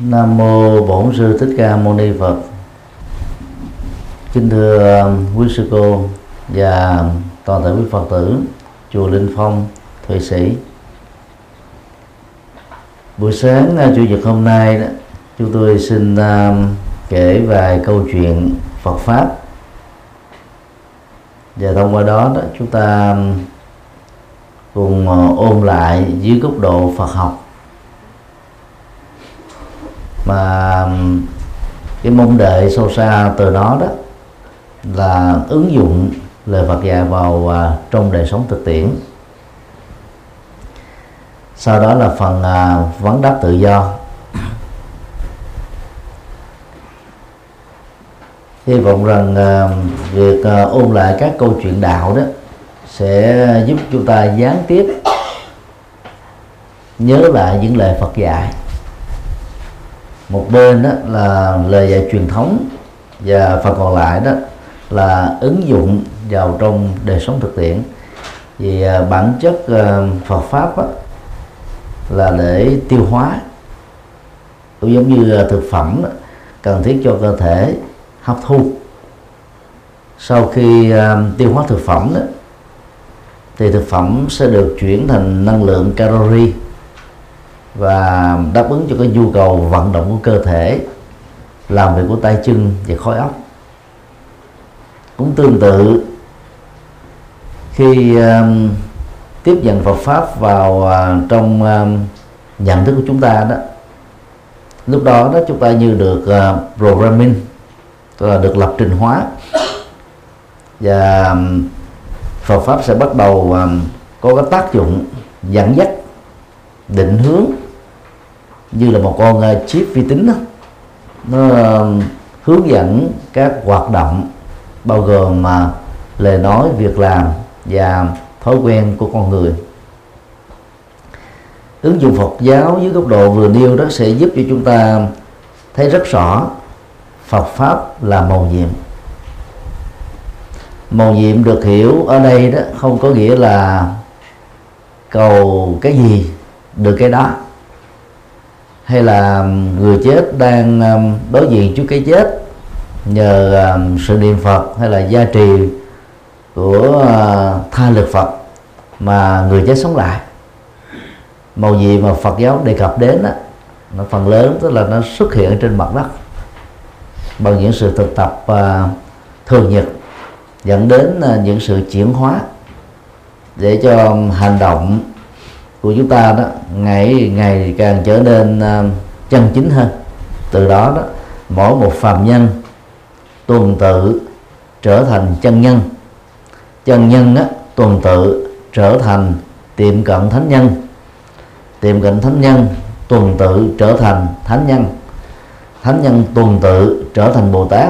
Nam mô Bổn sư Thích Ca Mâu Ni Phật. Kính thưa um, quý sư cô và toàn thể quý Phật tử chùa Linh Phong, Thụy Sĩ. Buổi sáng uh, chủ nhật hôm nay đó, chúng tôi xin um, kể vài câu chuyện Phật pháp và thông qua đó, đó chúng ta um, cùng ôm ôn lại dưới góc độ Phật học mà cái mong đợi sâu xa từ đó đó là ứng dụng lời Phật dạy vào uh, trong đời sống thực tiễn. Sau đó là phần uh, vấn đáp tự do. Hy vọng rằng uh, việc uh, ôn lại các câu chuyện đạo đó sẽ giúp chúng ta gián tiếp nhớ lại những lời Phật dạy một bên đó là lời dạy truyền thống và phần còn lại đó là ứng dụng vào trong đời sống thực tiễn. Vì à, bản chất à, Phật pháp đó, là để tiêu hóa. Cũng giống như à, thực phẩm đó, cần thiết cho cơ thể hấp thu. Sau khi tiêu hóa thực phẩm đó, thì thực phẩm sẽ được chuyển thành năng lượng calorie và đáp ứng cho cái nhu cầu vận động của cơ thể làm việc của tay chân và khối óc. Cũng tương tự khi um, tiếp nhận Phật pháp vào uh, trong um, nhận thức của chúng ta đó lúc đó đó chúng ta như được uh, programming tức là được lập trình hóa. Và um, Phật pháp sẽ bắt đầu um, có cái tác dụng dẫn dắt định hướng như là một con ờ, chip vi tính đó. nó hướng dẫn các hoạt động, bao gồm mà lời nói, việc làm và thói quen của con người. Ứng dụng Phật giáo dưới góc độ vừa nêu đó sẽ giúp cho chúng ta thấy rất rõ Phật pháp là màu nhiệm. Màu nhiệm được hiểu ở đây đó không có nghĩa là cầu cái gì được cái đó hay là um, người chết đang um, đối diện trước cái chết nhờ um, sự niệm Phật hay là gia trì của uh, tha lực Phật mà người chết sống lại. Màu gì mà Phật giáo đề cập đến đó, nó phần lớn tức là nó xuất hiện trên mặt đất. Bằng những sự thực tập uh, thường nhật dẫn đến uh, những sự chuyển hóa để cho hành động của chúng ta đó ngày ngày càng trở nên ờ, chân chính hơn. Từ đó đó mỗi một phàm nhân tuần tự trở thành chân nhân. Chân nhân á, tuần tự trở thành tiệm cận thánh nhân. Tiệm cận thánh nhân tuần tự trở thành thánh nhân. Thánh nhân tuần tự trở thành bồ tát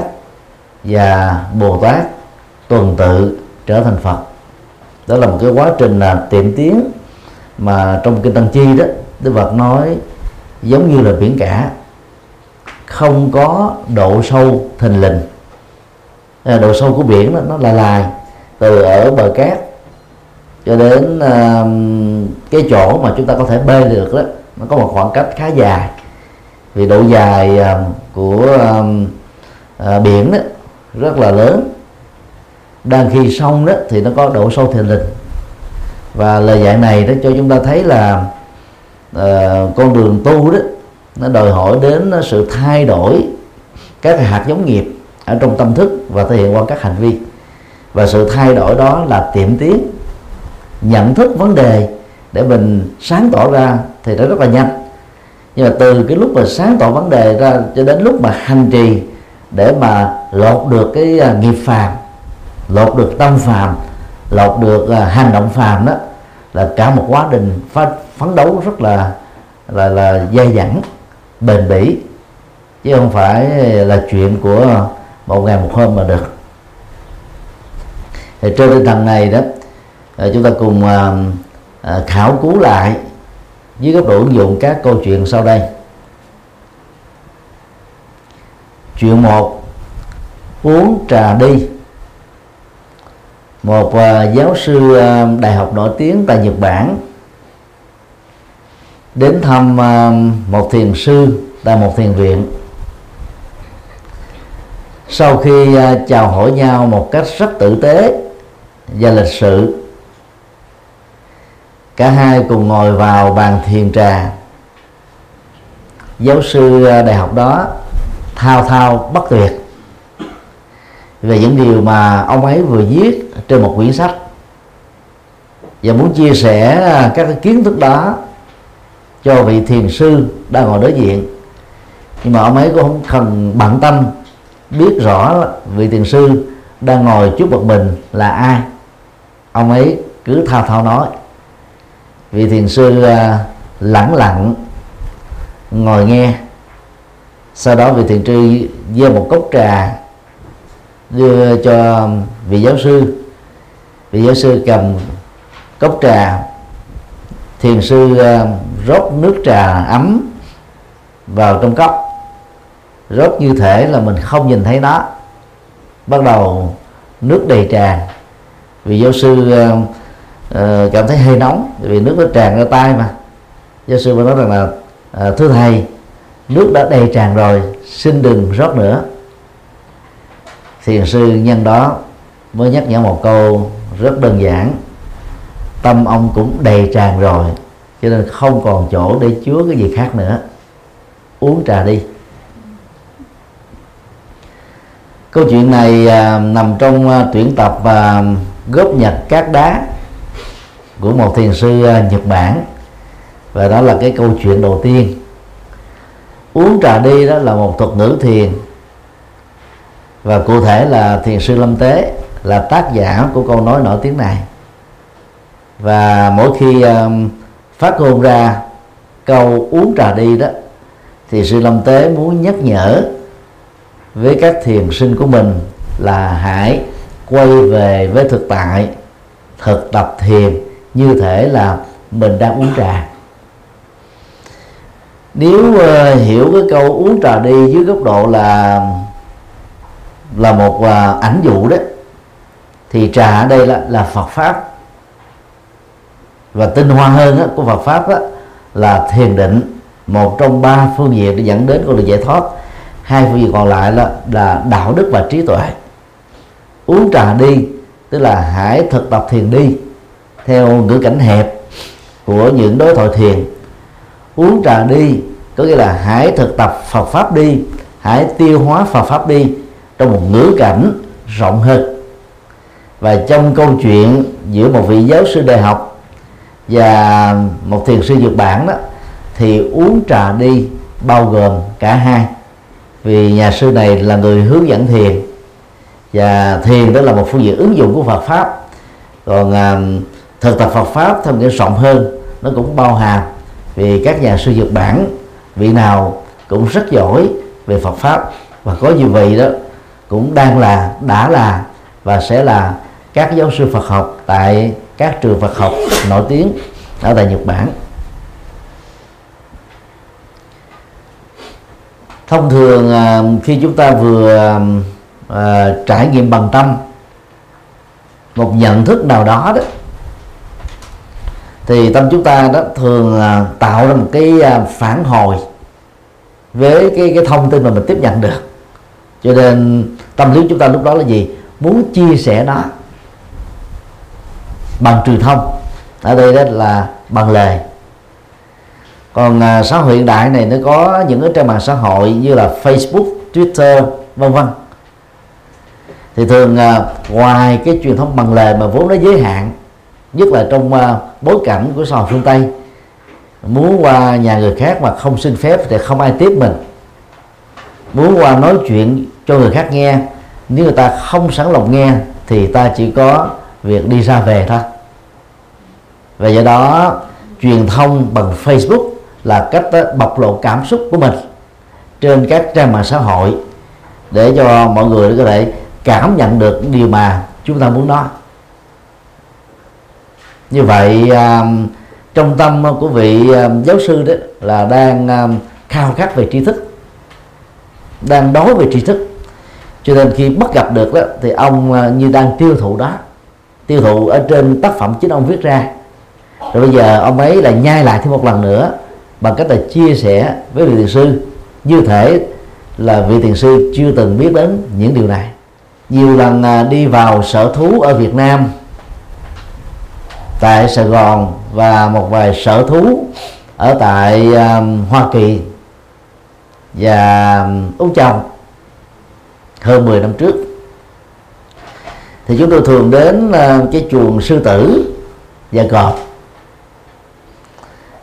và bồ tát tuần tự trở thành phật. Đó là một cái quá trình là tiệm tiến mà trong kinh tăng chi đó đức phật nói giống như là biển cả không có độ sâu thình lình. À, độ sâu của biển đó, nó là lài từ ở bờ cát cho đến à, cái chỗ mà chúng ta có thể bơi được đó nó có một khoảng cách khá dài. Vì độ dài à, của à, à, biển đó rất là lớn. Đang khi sông đó thì nó có độ sâu thình lình và lời dạy này đó cho chúng ta thấy là uh, con đường tu đó nó đòi hỏi đến sự thay đổi các hạt giống nghiệp ở trong tâm thức và thể hiện qua các hành vi. Và sự thay đổi đó là tiệm tiến nhận thức vấn đề để mình sáng tỏ ra thì nó rất là nhanh. Nhưng mà từ cái lúc mà sáng tỏ vấn đề ra cho đến lúc mà hành trì để mà lột được cái à, nghiệp phàm lột được tâm phàm lột được à, hành động phàm đó là cả một quá trình phấn đấu rất là là là dai dẳng, bền bỉ, chứ không phải là chuyện của một ngày một hôm mà được. Thì trên tinh thần này đó à, chúng ta cùng à, à, khảo cứu lại với góc độ ứng dụng các câu chuyện sau đây. Chuyện một, uống trà đi một à, giáo sư à, đại học nổi tiếng tại Nhật Bản đến thăm à, một thiền sư tại một thiền viện. Sau khi chào hỏi nhau một cách rất tử tế và lịch sự, cả hai cùng ngồi vào bàn thiền trà. Giáo sư đại học đó thao thao bất tuyệt về những điều mà ông ấy vừa viết trên một quyển sách. Và muốn chia sẻ à, các cái kiến thức đó cho vị thiền sư đang ngồi đối diện. Nhưng mà ông ấy cũng không cần bận tâm biết rõ vị thiền sư đang ngồi trước mặt mình là ai. Ông ấy cứ thao thao nói. Vị thiền sư à, lẳng lặng ngồi nghe. Sau đó vị thiền sư giơ một cốc trà đưa cho vị giáo sư. Vị giáo sư cầm cốc trà thiền sư uh, rót nước trà ấm vào trong cốc. Rót như thể là mình không nhìn thấy nó. Bắt đầu nước đầy tràn vì giáo sư uh, uh, cảm thấy hơi nóng vì nước nó tràn ra tay mà. Giáo sư mới nói rằng là uh, thưa thầy nước đã đầy tràn rồi xin đừng rót nữa thiền sư nhân đó mới nhắc nhở một câu rất đơn giản. Tâm ông cũng đầy tràn rồi cho nên không còn chỗ để chứa cái gì khác nữa. Uống trà đi. Câu chuyện này à, nằm trong à, tuyển tập và góp nhặt cát đá của một thiền sư à, Nhật Bản. Và đó là cái câu chuyện đầu tiên. Uống trà đi đó là một thuật ngữ thiền và cụ thể là thiền sư Lâm Tế là tác giả của câu nói nổi tiếng này. Và mỗi khi um, phát ngôn ra câu uống trà đi đó thì sư Lâm Tế muốn nhắc nhở với các thiền sinh của mình là hãy quay về với thực tại thực tập thiền như thể là mình đang uống trà. Nếu uh, hiểu cái câu uống trà đi dưới góc độ là là một uh, ảnh dụ đó thì trà ở đây là, là Phật pháp. Và tinh hoa hơn đó, của Phật pháp đó, là thiền định một trong ba phương diện để dẫn đến con đường giải thoát. Hai phương diện còn lại là là đạo đức và trí tuệ. Uống trà đi tức là hãy thực tập thiền đi theo ngữ cảnh hẹp của những đối thoại thiền. Uống trà đi có nghĩa là hãy thực tập Phật pháp đi hãy tiêu hóa Phật pháp đi trong một ngữ cảnh rộng hơn. Và trong câu chuyện giữa một vị giáo sư đại học và một thiền sư Nhật Bản đó thì uống trà đi bao gồm cả hai. Vì nhà sư này là người hướng dẫn thiền và thiền đó là một phương diện ứng dụng của Phật pháp. Còn à, thực tập Phật pháp theo nghĩa rộng hơn nó cũng bao hàm vì các nhà sư Nhật Bản vị nào cũng rất giỏi về Phật pháp. Và có như vị đó cũng đang là đã là và sẽ là các giáo sư Phật học tại các trường Phật học nổi tiếng ở tại Nhật Bản. Thông thường à, khi chúng ta vừa à, trải nghiệm bằng tâm một nhận thức nào đó đó thì tâm chúng ta đó thường à, tạo ra một cái à, phản hồi với cái cái thông tin mà mình tiếp nhận được cho nên tâm lý chúng ta lúc đó là gì? Muốn chia sẻ nó bằng truyền thông. Ở đây đó là bằng lời. Còn à, xã hội hiện đại này nó có những cái trang mạng xã hội như là Facebook, Twitter vân vân. Thì thường à, ngoài cái truyền thông bằng lời mà vốn nó giới hạn nhất là trong à, bối cảnh của xã hội phương Tây muốn qua nhà người khác mà không xin phép thì không ai tiếp mình muốn qua nói chuyện cho người khác nghe. Nếu người ta không sẵn lòng nghe, thì ta chỉ có việc đi ra về thôi. Và do đó, truyền thông bằng Facebook là cách ờ, bộc lộ cảm xúc của mình trên các trang mạng xã hội để cho mọi người có thể cảm nhận được điều mà chúng ta muốn nói. Như vậy ờ, trong tâm của vị ờ, giáo sư đó là đang khao khát về tri thức đang đói về tri thức. Cho nên khi bắt gặp được đó thì ông à, như đang tiêu thụ đó tiêu thụ ở trên tác phẩm chính ông viết ra. Rồi bây giờ ông ấy là nhai lại thêm một lần nữa bằng cách là chia sẻ với vị thiền sư như thể là vị thiền sư chưa từng biết đến những điều này. Nhiều lần à, đi vào sở thú ở Việt Nam tại Sài Gòn và một vài sở thú ở tại um, Hoa Kỳ và Úc Châu hơn 10 năm trước. Thì chúng tôi thường đến ờ, cái chuồng sư tử và cọp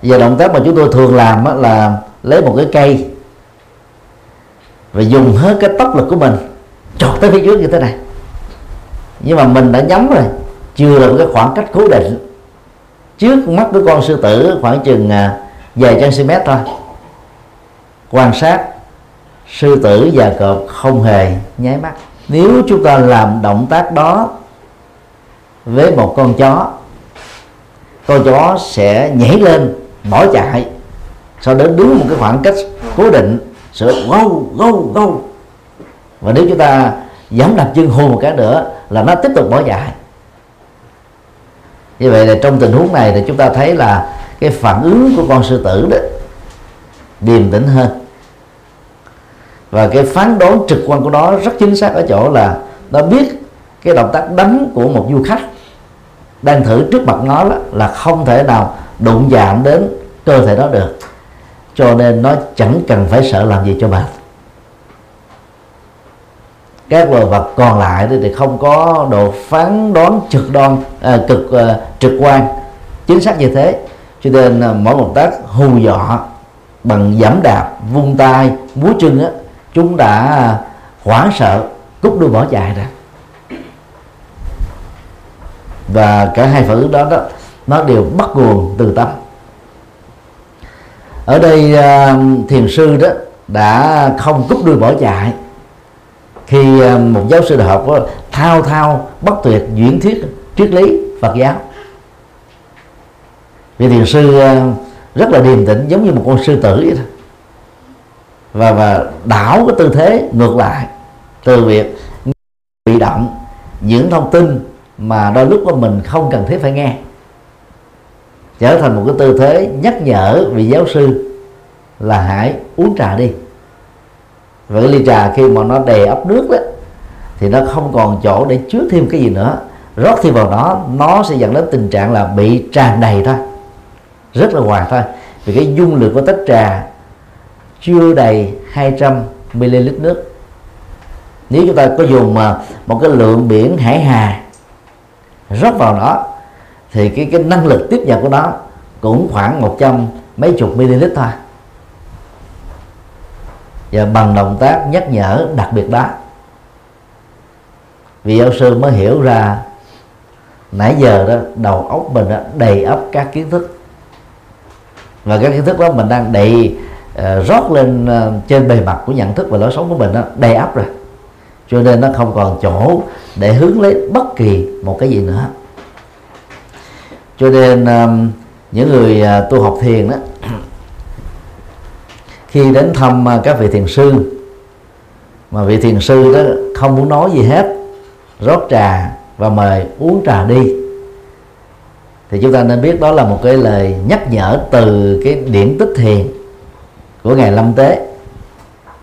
và động tác mà chúng tôi thường làm là lấy một cái cây và dùng hết cái tốc lực của mình chọt tới phía trước như thế này. Nhưng mà mình đã nhắm rồi, chưa là một cái khoảng cách cố định. Trước mắt của con sư tử khoảng chừng ờ, vài cm thôi quan sát, sư tử và cọp không hề nháy mắt. Nếu chúng ta làm động tác đó với một con chó con chó sẽ nhảy lên, bỏ chạy. Sau đó đứng một cái khoảng cách cố định sửa gâu gâu gâu. Và nếu chúng ta giẫm đạp chân hô một cái nữa là nó tiếp tục bỏ chạy. Như vậy là trong tình huống này thì chúng ta thấy là cái phản ứng của con sư tử đó điềm tĩnh hơn. Và cái phán đoán trực quan của nó rất chính xác ở chỗ là nó biết cái động tác đánh của một du khách đang thử trước mặt nó là không thể nào đụng chạm đến cơ thể đó được. Cho nên nó chẳng cần phải sợ làm gì cho bạn các loài vật còn lại thì không có độ phán đoán trực đoan à, cực à, trực quan chính xác như thế. Cho nên à, mỗi một tác hù dọa bằng giảm đạp, vung tay, múa chân á, chúng đã à, hoảng sợ, cút đuôi bỏ chạy ra. Và cả hai phản ứng đó đó, nó đều bắt nguồn từ tâm. Ở đây à, thiền sư đó đã không cúp đuôi bỏ chạy khi à, một giáo sư đại học thao thao, bất tuyệt diễn thuyết, triết lý Phật giáo. Vì thiền sư rất là điềm tĩnh, giống như một con sư tử vậy đó. Và và đảo cái tư thế ngược lại, từ việc bị động, những thông tin mà đôi lúc của mình không cần thiết phải nghe, trở thành một cái tư thế nhắc nhở vị giáo sư là hãy uống trà đi. Và cái ly trà khi mà nó đè ấp nước đó, thì nó không còn chỗ để chứa thêm cái gì nữa. Rót thêm vào đó, nó sẽ dẫn đến tình trạng là bị tràn đầy thôi rất là hoài thôi. Vì cái dung lượng của tách trà chưa đầy 200 ml nước. Nếu chúng ta có dùng mà một cái lượng biển hải hà rót vào đó thì cái cái năng lực tiếp nhận của nó cũng khoảng một trăm mấy chục ml thôi. Và bằng động tác nhắc nhở đặc biệt đó. Vì giáo sư mới hiểu ra nãy giờ đó đầu óc mình đó, đầy ắp các kiến thức và các kiến thức đó mình đang đầy uh, ờ, rót lên uh, trên bề mặt của nhận thức và lối sống của mình đó, đầy ắp rồi. Cho nên nó không còn chỗ để hướng lấy bất kỳ một cái gì nữa. Cho nên ờ, những người uh, tu học thiền đó khi đến thăm uh, các vị thiền sư mà vị thiền sư đó không muốn nói gì hết rót trà và mời uống trà đi thì chúng ta nên biết đó là một cái lời nhắc nhở từ cái điển tích thiền của ngài lâm tế.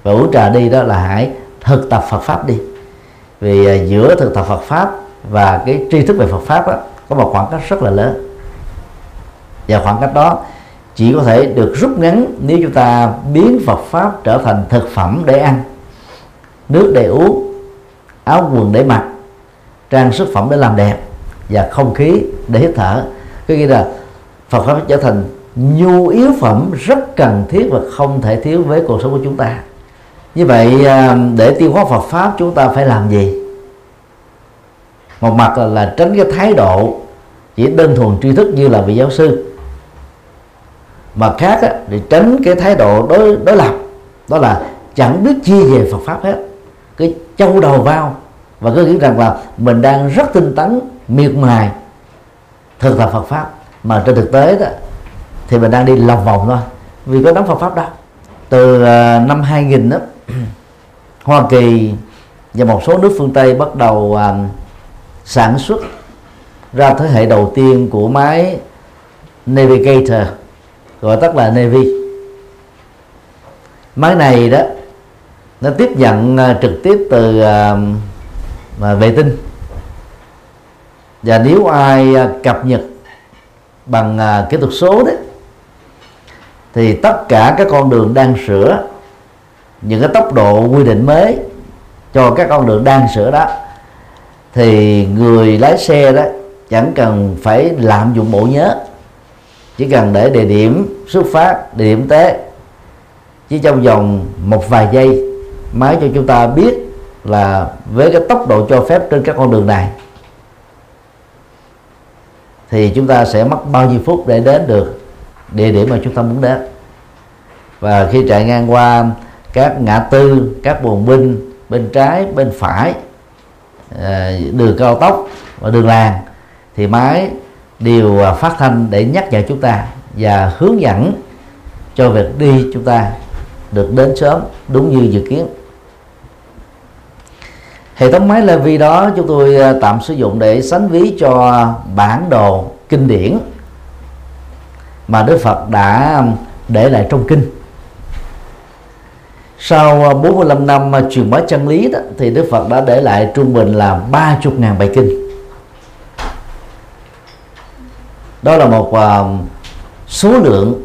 Và uống trà đi đó là hãy thực tập Phật pháp đi. Vì à, giữa thực tập Phật pháp và cái tri thức về Phật pháp đó, có một khoảng cách rất là lớn. Và khoảng cách đó chỉ có thể được rút ngắn nếu chúng ta biến Phật pháp trở thành thực phẩm để ăn nước để uống áo quần để mặc trang sức phẩm để làm đẹp và không khí để hít thở. Có nghĩa là Phật pháp trở thành nhu yếu phẩm rất cần thiết và không thể thiếu với cuộc sống của chúng ta. Như vậy à, để tiêu hóa Phật pháp chúng ta phải làm gì? Một mặt là, là tránh cái thái độ chỉ đơn thuần tri thức như là vị giáo sư. Mà khác á, thì tránh cái thái độ đối đối lập. Đó là chẳng biết chi về Phật pháp hết. Cái châu đầu vào và cứ nghĩ rằng là mình đang rất tinh tấn miệt mài thực tập Phật pháp. Mà trên thực tế đó thì mình đang đi lòng vòng thôi. Vì có đóng Phật pháp đâu từ à, năm 2000 đó Hoa Kỳ và một số nước phương Tây bắt đầu à, sản xuất ra thế hệ đầu tiên của máy Navigator gọi tắt là Navy. Máy này đó nó tiếp nhận à, trực tiếp từ uh, vệ tinh và nếu ai à, cập nhật bằng à, kỹ thuật số đấy, thì tất cả các con đường đang sửa, những cái tốc độ quy định mới cho các con đường đang sửa đó, thì người lái xe đó chẳng cần phải lạm dụng bộ nhớ, chỉ cần để địa điểm xuất phát, địa điểm tế, chỉ trong vòng một vài giây, máy cho chúng ta biết là với cái tốc độ cho phép trên các con đường này thì chúng ta sẽ mất bao nhiêu phút để đến được địa điểm mà chúng ta muốn đến. Và khi chạy ngang qua các ngã tư, các buồng binh bên trái, bên phải à, đường cao tốc và đường làng, thì máy đều à, phát thanh để nhắc nhở chúng ta và hướng dẫn cho việc đi chúng ta được đến sớm, đúng như dự kiến hệ thống máy Levi đó chúng tôi à, tạm sử dụng để sánh ví cho bản đồ kinh điển mà Đức Phật đã để lại trong kinh. Sau à, 45 năm à, truyền bá chân lý đó, thì Đức Phật đã để lại trung bình là 30.000 bài kinh. Đó là một uh, số lượng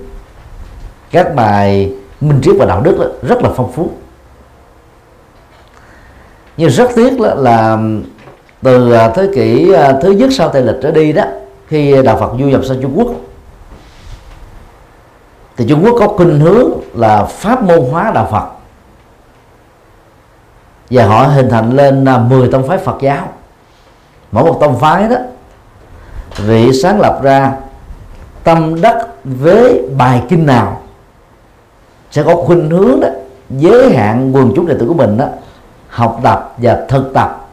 các bài minh triết và đạo đức đó, rất là phong phú nhưng rất tiếc là, là từ à, thế kỷ à, thứ nhất sau tây lịch trở đi đó khi đạo Phật du nhập sang Trung Quốc thì Trung Quốc có khuynh hướng là pháp môn hóa đạo Phật. Và họ hình thành lên à, 10 tông phái Phật giáo. Mỗi một tông phái đó vị sáng lập ra tâm đắc với bài kinh nào sẽ có khuynh hướng đó giới hạn quần chúng đệ tử của mình đó học tập và thực tập.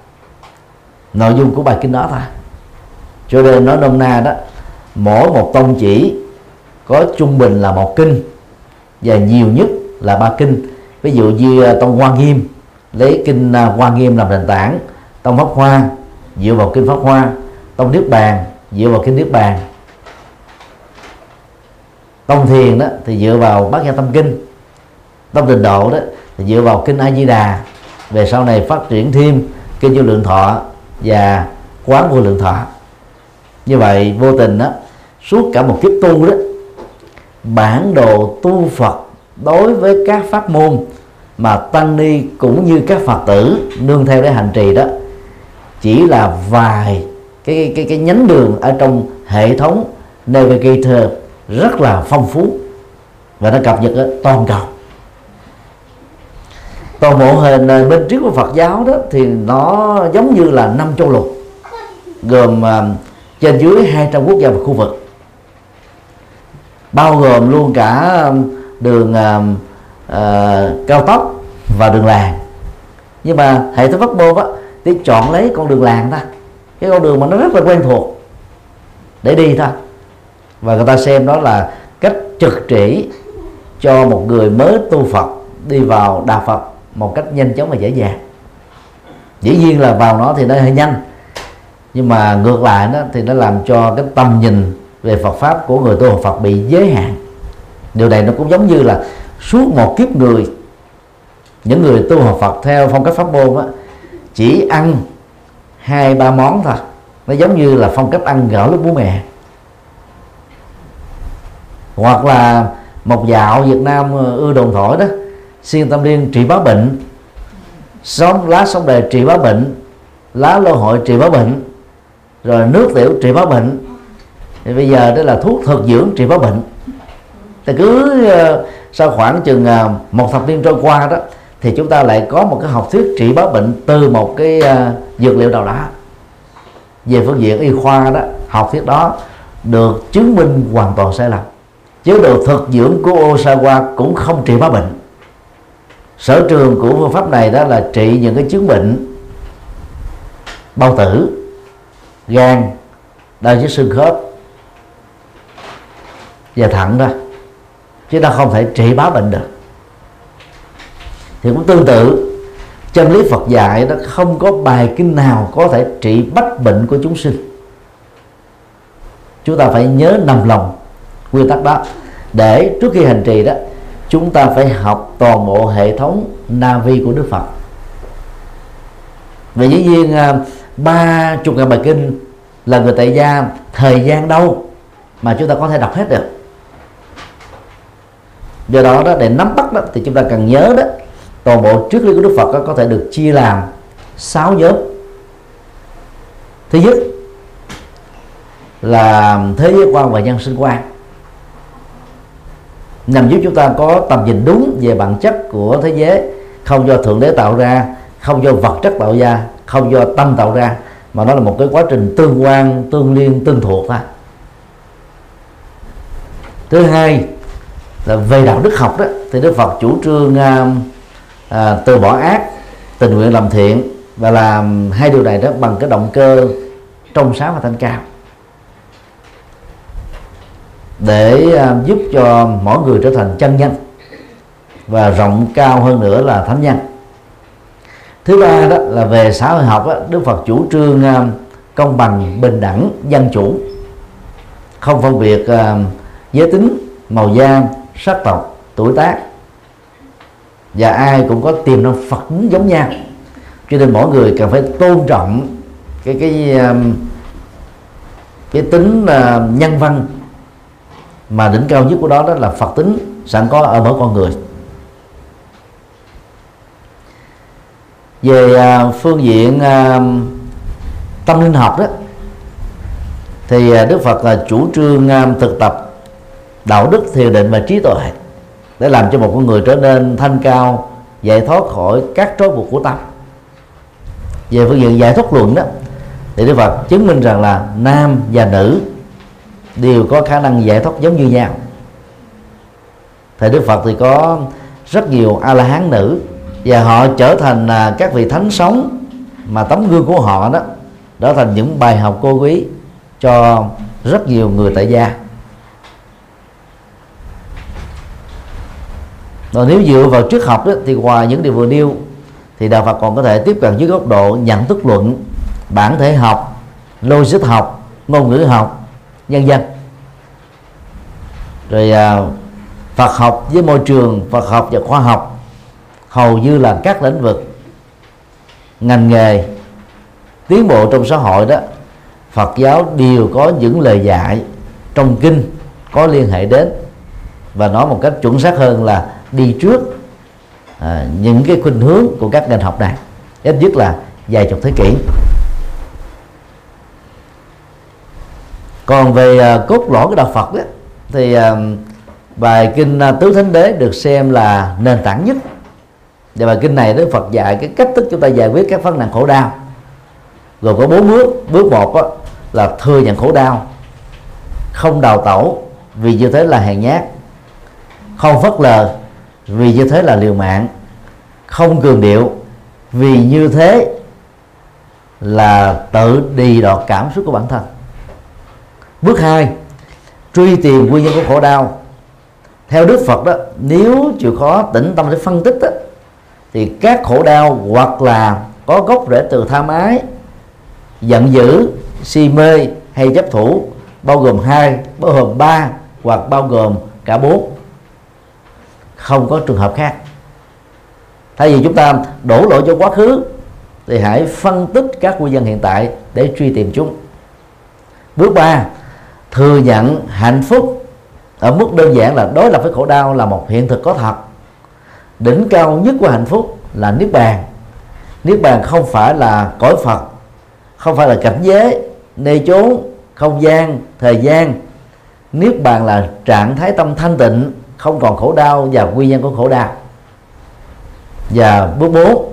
Nội dung của bài kinh đó thôi. Cho nên nói nôm na đó, mỗi một tông chỉ có trung bình là một kinh và nhiều nhất là ba kinh. Ví dụ như à, tông hoa nghiêm, lấy kinh à, hoa nghiêm làm nền tảng, tông pháp hoa, dựa vào kinh pháp hoa, tông niết bàn, dựa vào kinh niết bàn. Tông thiền đó thì dựa vào bát nhã tâm kinh, tông tịnh độ đó thì dựa vào kinh a di đà về sau này phát triển thêm kinh vô lượng thọ và quán vô lượng thọ. Như vậy, vô tình đó suốt cả một kiếp tu đó, bản đồ tu phật đối với các pháp môn mà tăng ni cũng như các phật tử nương theo để hành trì đó, chỉ là vài cái cái cái nhánh đường ở trong hệ thống navigator rất là phong phú. Và nó cập nhật ở toàn cầu còn mộ hình ờ, bên trước của Phật giáo đó thì nó giống như là năm châu lục gồm uh, trên dưới 200 quốc gia và khu vực. Bao gồm luôn cả ờ, đường uh, uh, cao tốc và đường làng. Nhưng mà hệ thống pháp môn á thì chọn lấy con đường làng ta cái con đường mà nó rất là quen thuộc để đi thôi. Và người ta xem đó là cách trực chỉ cho một người mới tu Phật đi vào đạo Phật một cách nhanh chóng và dễ dàng. Dĩ nhiên là vào nó thì nó hơi nhanh. Nhưng mà ngược lại đó thì nó làm cho cái tầm nhìn về Phật pháp của người tu học Phật bị giới hạn. Điều này nó cũng giống như là suốt một kiếp người, những người tu học Phật theo phong cách pháp môn á, chỉ ăn hai, ba món thôi. Nó giống như là phong cách ăn gạo lúc bố mẹ hoặc là một dạo Việt Nam ờ, ưa đồn thổi đó xuyên tâm liên trị báo bệnh. Sống, lá sống đề trị báo bệnh. Lá lô hội trị báo bệnh. Rồi nước tiểu trị báo bệnh. Thì bây giờ đó là thuốc thực dưỡng trị báo bệnh. Thì cứ ờ, sau khoảng chừng ờ, một thập niên trôi qua đó, thì chúng ta lại có một cái học thuyết trị báo bệnh từ một cái ờ, dược liệu nào đó. Về phương diện y khoa đó, học thuyết đó được chứng minh hoàn toàn sai lầm. Chế độ thực dưỡng của Osawa cũng không trị báo bệnh sở trường của phương pháp này đó là trị những cái chứng bệnh bao tử, gan, đau nhức xương khớp và thận đó. Chứ ta không thể trị bá bệnh được. Thì cũng tương tự, chân lý Phật dạy nó không có bài kinh nào có thể trị bách bệnh của chúng sinh. Chúng ta phải nhớ nằm lòng quy tắc đó. Để trước khi hành trì đó chúng ta phải học toàn bộ hệ thống Navi của Đức Phật. Vì dĩ nhiên à, ba chục ngàn bài kinh là người tại gia thời gian đâu mà chúng ta có thể đọc hết được. Do đó đó để nắm bắt đó thì chúng ta cần nhớ đó toàn bộ triết lý của Đức Phật đó, có thể được chia làm sáu nhóm. Thứ nhất là thế giới quan và nhân sinh quan nhằm giúp chúng ta có tầm nhìn đúng về bản chất của thế giới. Không do thượng đế tạo ra không do vật chất tạo ra không do tâm tạo ra mà nó là một cái quá trình tương quan tương liên tương thuộc thôi. Thứ hai là về đạo đức học đó thì đức phật chủ trương à, à, từ bỏ ác tình nguyện làm thiện và làm hai điều này đó bằng cái động cơ trong sáng và thanh cao để à, giúp cho mỗi người trở thành chân nhân và rộng cao hơn nữa là thánh nhân. Thứ ba đó là về xã hội học đó, đức phật chủ trương à, công bằng bình đẳng dân chủ. Không phân biệt à, giới tính màu da sắc tộc tuổi tác. Và ai cũng có tiềm năng phật tính giống nhau. Cho nên mỗi người cần phải tôn trọng cái cái cái tính nhân văn mà đỉnh cao nhất của đó đó là phật tính, sẵn có ở mỗi con người. Về à, phương diện à, tâm linh học đó, thì à, đức phật là chủ trương thực tập đạo đức, thiền định và trí tuệ để làm cho một con người trở nên thanh cao, giải thoát khỏi các trói buộc của tâm. Về phương diện giải thoát luận đó, thì đức phật chứng minh rằng là nam và nữ đều có khả năng giải thoát giống như nhau. Thời đức phật thì có rất nhiều a la hán nữ và họ trở thành à, các vị thánh sống mà tấm gương của họ đó đó thành những bài học cô quý cho rất nhiều người tại gia. Rồi nếu dựa vào triết học đó thì ngoài những điều vừa nêu thì đạo Phật còn có thể tiếp cận dưới góc độ nhận thức luận, bản thể học, logic học, ngôn ngữ học nhân dân. Rồi à, Phật học với môi trường Phật học và khoa học hầu như là các lĩnh vực ngành nghề tiến bộ trong xã hội đó Phật giáo đều có những lời dạy trong kinh có liên hệ đến và nói một cách chuẩn xác hơn là đi trước à, những cái khuynh hướng của các ngành học này ít nhất là vài chục thế kỷ. Còn về uh, cốt lõi của đạo Phật ấy, thì uh, bài kinh uh, tứ thánh đế được xem là nền tảng nhất. Và bài kinh này Đức Phật dạy cái cách thức chúng ta giải quyết các vấn nạn khổ đau. Gồm có bốn bước. Bước một đó, là thừa nhận khổ đau không đào tẩu vì như thế là hèn nhát không phất lờ vì như thế là liều mạng không cường điệu vì như thế là tự đi đọt cảm xúc của bản thân bước hai truy tìm nguyên nhân của khổ đau. Theo đức phật đó nếu chịu khó tĩnh tâm để phân tích đó, thì các khổ đau hoặc là có gốc rễ từ tham ái giận dữ si mê hay chấp thủ bao gồm hai bao gồm ba hoặc bao gồm cả bốn không có trường hợp khác. Thay vì chúng ta đổ lỗi cho quá khứ thì hãy phân tích các nguyên nhân hiện tại để truy tìm chúng. Bước ba thừa nhận hạnh phúc ở mức đơn giản là đối lập với khổ đau là một hiện thực có thật. Đỉnh cao nhất của hạnh phúc là niết bàn. Niết bàn không phải là cõi phật không phải là cảnh giới nơi chốn không gian thời gian. Niết bàn là trạng thái tâm thanh tịnh không còn khổ đau và nguyên nhân của khổ đau. Và bước bốn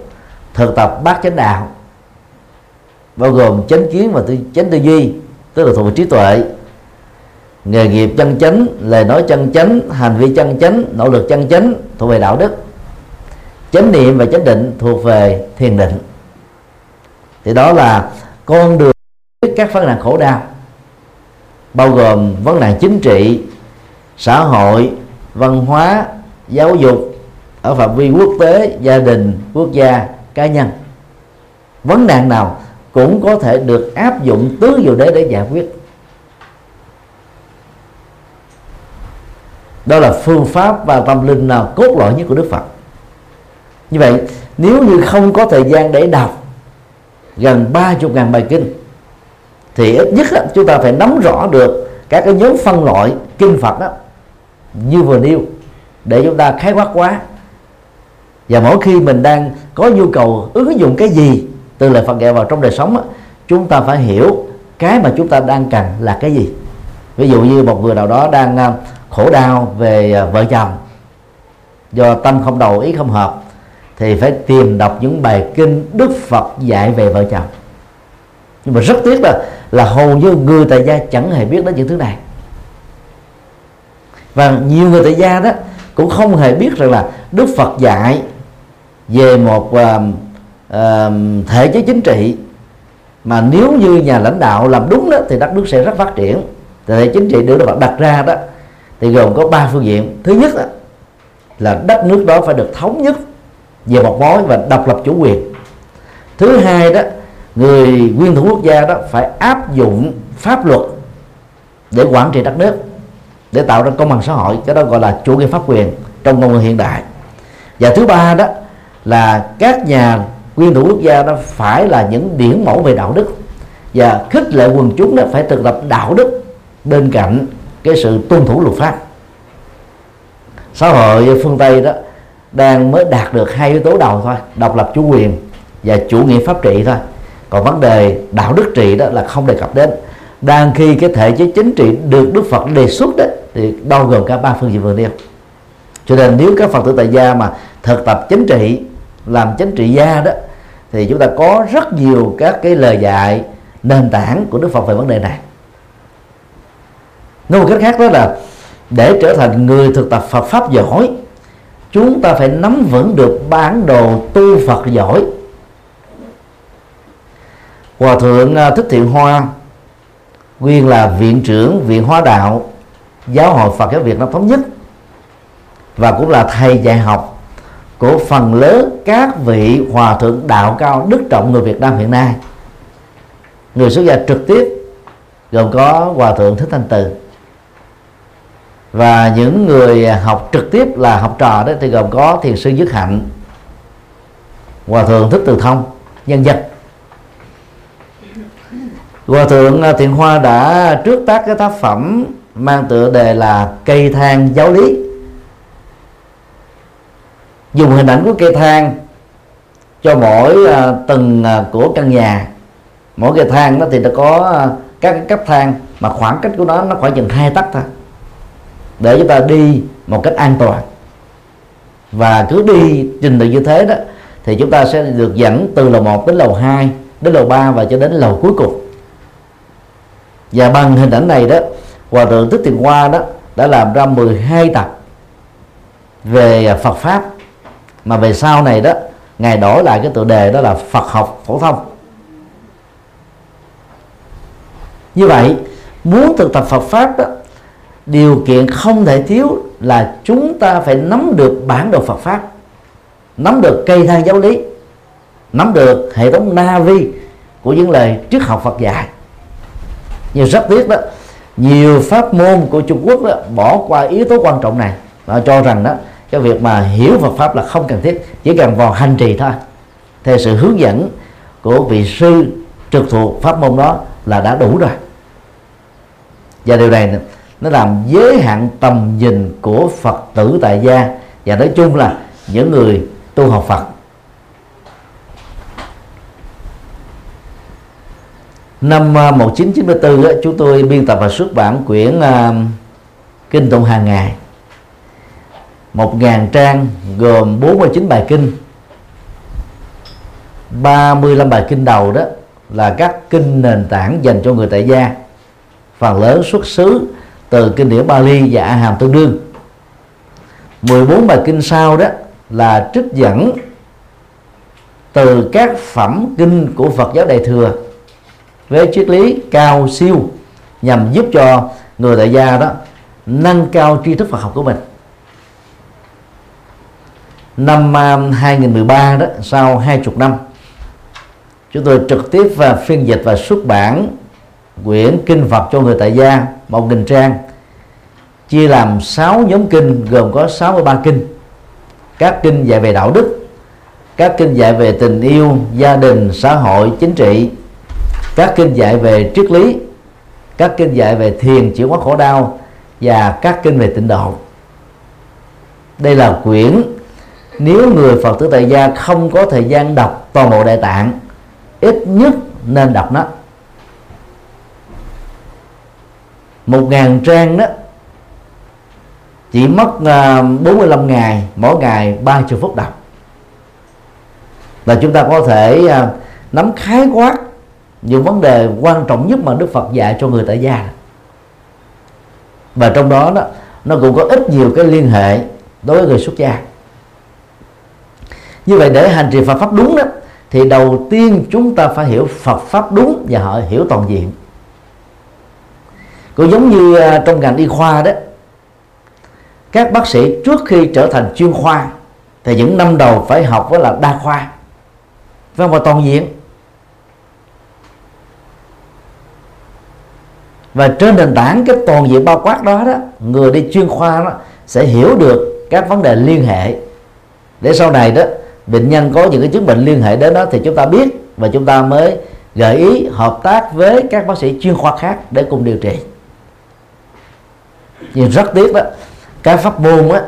thực tập bát chánh đạo bao gồm chánh kiến và tư, chánh tư duy tức là thuộc về trí tuệ nghề nghiệp chân chánh, lời nói chân chánh, hành vi chân chánh, nỗ lực chân chánh thuộc về đạo đức. Chánh niệm và chánh định thuộc về thiền định. Thì đó là con đường các vấn nạn khổ đau, bao gồm vấn nạn chính trị, xã hội, văn hóa, giáo dục ở phạm vi quốc tế, gia đình, quốc gia, cá nhân. Vấn nạn nào cũng có thể được áp dụng tứ diệu đế để giải quyết. Đó là phương pháp và tâm linh nào cốt lõi nhất của Đức Phật. Như vậy, nếu như không có thời gian để đọc gần ba chục ngàn bài kinh, thì ít nhất chúng ta phải nắm rõ được các cái nhóm phân loại kinh Phật đó như vừa nêu, để chúng ta khái quát quá. Và mỗi khi mình đang có nhu cầu ứng dụng cái gì từ lời Phật dạy vào trong đời sống chúng ta phải hiểu cái mà chúng ta đang cần là cái gì. Ví dụ như một người nào đó đang à, khổ đau về à, vợ chồng. Do tâm không đầu ý không hợp thì phải tìm đọc những bài kinh Đức Phật dạy về vợ chồng. Nhưng mà rất tiếc là là hầu như người tại gia chẳng hề biết đến những thứ này. Và nhiều người tại gia đó cũng không hề biết rằng là Đức Phật dạy về một uh, uh, thể chế chính trị. Mà nếu như nhà lãnh đạo làm đúng đó thì đất nước sẽ rất phát triển. Thể chính trị được Đức Phật đặt ra đó thì gồm có ba phương diện. Thứ nhất đó, là đất nước đó phải được thống nhất về một mối và độc lập chủ quyền. Thứ hai đó người nguyên thủ quốc gia đó phải áp dụng pháp luật để quản trị đất nước để tạo ra công bằng xã hội cái đó gọi là chủ nghĩa pháp quyền trong ngôn ngữ hiện đại. Và thứ ba đó là các nhà nguyên thủ quốc gia đó phải là những điển mẫu về đạo đức và khích lệ quần chúng đó phải thực tập đạo đức bên cạnh cái sự tuân thủ luật pháp. Xã hội phương tây đó đang mới đạt được hai yếu tố đầu thôi, độc lập chủ quyền và chủ nghĩa pháp trị thôi. Còn vấn đề đạo đức trị đó là không đề cập đến. Đang khi cái thể chế chính trị được đức phật đề xuất đó, thì bao gồm cả ba phương diện vừa nêu. Cho nên nếu các phật tử tại gia mà thực tập chính trị, làm chính trị gia đó, thì chúng ta có rất nhiều các cái lời dạy, nền tảng của đức phật về vấn đề này nói một cách khác đó là để trở thành người thực tập Phật, pháp giỏi chúng ta phải nắm vững được bản đồ tu Phật giỏi Hòa thượng à, Thích Thiện Hoa, nguyên là viện trưởng viện hóa đạo, giáo hội Phật giáo Việt Nam thống nhất, và cũng là thầy dạy học của phần lớn các vị hòa thượng đạo cao đức trọng người Việt Nam hiện nay. Người xuất gia trực tiếp gồm có hòa thượng Thích Thanh Từ và những người học trực tiếp là học trò đó thì gồm có thiền sư dứt hạnh, hòa thượng thích từ thông, nhân dân hòa thượng à, thiện hoa đã trước tác cái tác phẩm mang tựa đề là cây thang giáo lý. Dùng hình ảnh của cây thang cho mỗi à, tầng à, của căn nhà. Mỗi cây thang đó thì nó có các cái cấp thang, mà khoảng cách của nó nó khoảng chừng hai tấc thôi để chúng ta đi một cách an toàn. Và cứ đi trình tự như thế đó, thì chúng ta sẽ được dẫn từ lầu 1 đến lầu 2 đến lầu 3 và cho đến lầu cuối cùng. Và bằng hình ảnh này đó, hòa thượng thích tiền hoa đó đã làm ra 12 tập về Phật pháp. Mà về sau này đó, ngài đổi lại cái tựa đề đó là Phật học phổ thông. Như vậy, muốn thực tập Phật pháp đó điều kiện không thể thiếu là chúng ta phải nắm được bản đồ Phật pháp nắm được cây thang giáo lý nắm được hệ thống Navi của những lời triết học Phật dạy. Nhưng rất tiếc đó nhiều pháp môn của Trung Quốc đó, bỏ qua yếu tố quan trọng này và cho rằng đó cái việc mà hiểu Phật pháp là không cần thiết chỉ cần vào hành trì thôi. Theo sự hướng dẫn của vị sư trực thuộc pháp môn đó là đã đủ rồi. Và điều này nó làm giới hạn tầm nhìn của Phật tử tại gia. Và nói chung là những người tu học Phật. Năm à, 1994 chúng tôi biên tập và xuất bản quyển à, kinh tụng hàng ngày. Một ngàn trang gồm 49 bài kinh. 35 bài kinh đầu đó là các kinh nền tảng dành cho người tại gia. Phần lớn xuất xứ từ kinh điển Bali và A Hàm tương đương. 14 bài kinh sau đó là trích dẫn từ các phẩm kinh của Phật giáo Đại thừa với triết lý cao siêu nhằm giúp cho người tại gia đó nâng cao tri thức Phật học của mình. Năm um, 2013 đó, sau hai chục năm, chúng tôi trực tiếp và phiên dịch và xuất bản quyển kinh Phật cho người tại gia một nghìn trang. Chia làm 6 nhóm kinh, gồm có 63 kinh. Các kinh dạy về đạo đức, các kinh dạy về tình yêu, gia đình, xã hội, chính trị. Các kinh dạy về triết lý, các kinh dạy về thiền, chuyển hóa khổ đau, và các kinh về tịnh độ. Đây là quyển nếu người phật tử tại gia không có thời gian đọc toàn bộ đại tạng, ít nhất nên đọc nó. Một ngàn trang đó, chỉ mất à, 45 ngày, mỗi ngày 30 phút đọc. Và chúng ta có thể à, nắm khái quát những vấn đề quan trọng nhất mà Đức Phật dạy cho người tại gia. Và trong đó đó, nó cũng có ít nhiều cái liên hệ đối với người xuất gia. Như vậy để hành trì Phật pháp đúng đó, thì đầu tiên chúng ta phải hiểu Phật pháp đúng và họ hiểu toàn diện cũng giống như à, trong ngành y khoa đó, các bác sĩ trước khi trở thành chuyên khoa thì những năm đầu phải học với là đa khoa, phải không toàn diện. Và trên nền tảng cái toàn diện bao quát đó đó, người đi chuyên khoa đó sẽ hiểu được các vấn đề liên hệ. Để sau này đó, bệnh nhân có những cái chứng bệnh liên hệ đến đó thì chúng ta biết và chúng ta mới gợi ý hợp tác với các bác sĩ chuyên khoa khác để cùng điều trị nhưng rất tiếc đó cái pháp môn á,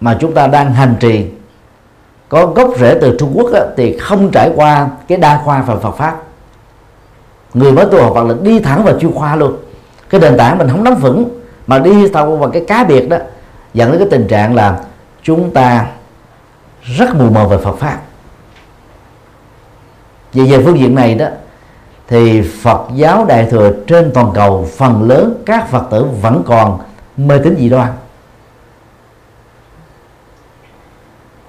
mà chúng ta đang hành trì có gốc rễ từ Trung Quốc á, thì không trải qua cái đa khoa và Phật pháp. Người mới tu học Phật là đi thẳng vào chuyên khoa luôn. Cái nền tảng mình không nắm vững mà đi sâu vào cái cá biệt đó dẫn đến cái tình trạng là chúng ta rất mù mờ về Phật pháp. Về về phương diện này đó thì Phật giáo Đại thừa trên toàn cầu phần lớn các Phật tử vẫn còn mê tín dị đoan.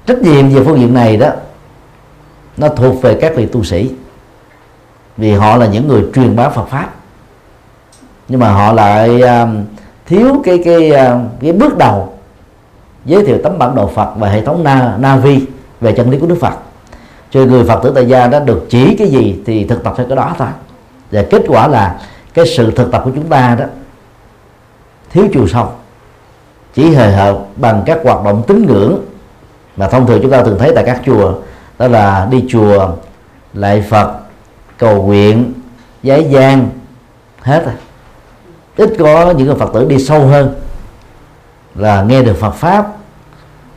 Trách nhiệm về phương diện này đó nó thuộc về các vị tu sĩ. Vì họ là những người truyền bá Phật pháp. Nhưng mà họ lại um, thiếu cái cái à, cái bước đầu giới thiệu tấm bản đồ Phật và hệ thống na Navi về chân lý của Đức Phật. Cho người Phật tử tại gia đã được chỉ cái gì thì thực tập theo cái đó thôi. Và kết quả là cái sự thực tập của chúng ta đó thiếu chiều sâu. Chỉ hời hợt bằng các hoạt động tín ngưỡng mà thông thường chúng ta thường thấy tại các chùa đó là đi chùa lại Phật cầu nguyện giấy gian hết rồi. Ít có những người Phật tử đi sâu hơn là nghe được Phật pháp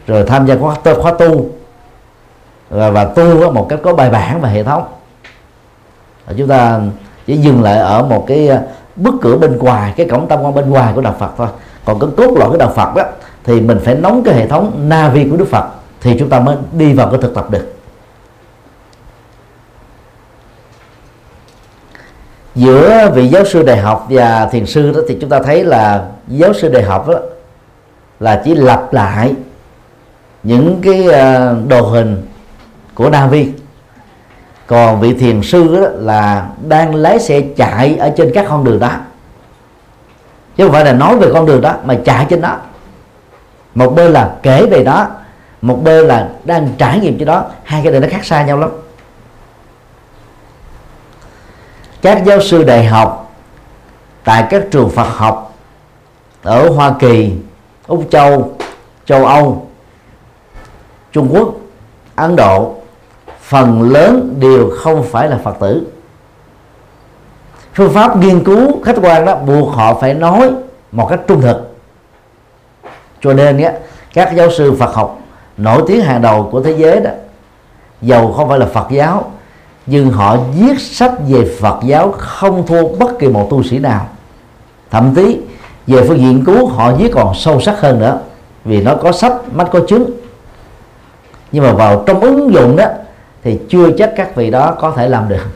rồi tham gia khóa, khóa tu và, và tu một cách có bài bản và hệ thống. Và chúng ta chỉ dừng lại ở một cái bức cửa bên ngoài, cái cổng tâm quan bên ngoài của đạo Phật thôi. Còn cái cốt lõi của đạo Phật đó thì mình phải nóng cái hệ thống Navi của Đức Phật, thì chúng ta mới đi vào cái thực tập được. Giữa vị giáo sư đại học và thiền sư đó, thì chúng ta thấy là giáo sư đại học đó là chỉ lặp lại những cái ờ, đồ hình của Navi còn vị thiền sư đó là đang lái xe chạy ở trên các con đường đó. Chứ không phải là nói về con đường đó mà chạy trên đó. Một bên là kể về đó một bên là đang trải nghiệm trên đó. Hai cái này nó khác xa nhau lắm. Các giáo sư đại học tại các trường Phật học ở Hoa Kỳ, Úc Châu, châu Âu, Trung Quốc, Ấn Độ phần lớn đều không phải là Phật tử. Phương pháp nghiên cứu khách quan đó buộc họ phải nói một cách trung thực. Cho nên á, các giáo sư Phật học nổi tiếng hàng đầu của thế giới đó dầu không phải là Phật giáo nhưng họ viết sách về Phật giáo không thua bất kỳ một tu sĩ nào. Thậm chí về phương diện cứu họ viết còn sâu sắc hơn nữa vì nó có sách mắt có chứng. Nhưng mà vào trong ứng dụng đó thì chưa chắc các vị đó có thể làm được.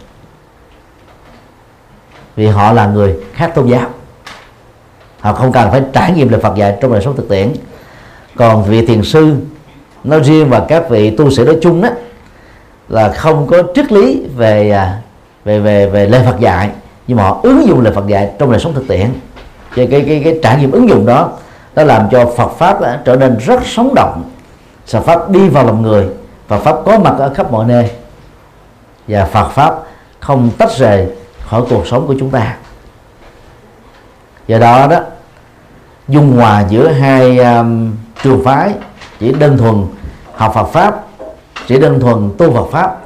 Vì họ là người khác tôn giáo. Họ không cần phải trải nghiệm lời Phật dạy trong đời sống thực tiễn. Còn vị thiền sư nói riêng và các vị tu sĩ nói chung đó là không có triết lý về à, về về về lời Phật dạy nhưng mà họ ứng dụng lời Phật dạy trong đời sống thực tiễn. Thì cái cái cái trải nghiệm ứng dụng đó nó làm cho Phật pháp đó, trở nên rất sống động. Phật pháp đi vào lòng người Phật pháp có mặt ở khắp mọi nơi. Và Phật pháp không tách rời khỏi cuộc sống của chúng ta. Do đó đó dung hòa giữa hai um, trường phái chỉ đơn thuần học Phật pháp chỉ đơn thuần tu Phật pháp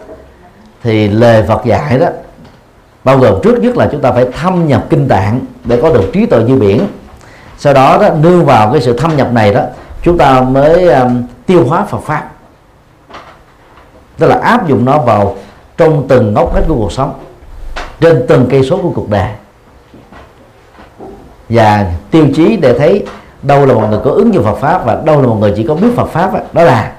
thì lời Phật dạy đó bao gồm trước nhất là chúng ta phải thâm nhập kinh tạng để có được trí tuệ như biển. Sau đó đó nương vào cái sự thâm nhập này đó chúng ta mới um, tiêu hóa Phật pháp tức là áp dụng nó vào trong từng ngóc ngách của cuộc sống trên từng cây số của cuộc đời. Và tiêu chí để thấy đâu là một người có ứng dụng Phật pháp và đâu là một người chỉ có biết Phật pháp đó, đó là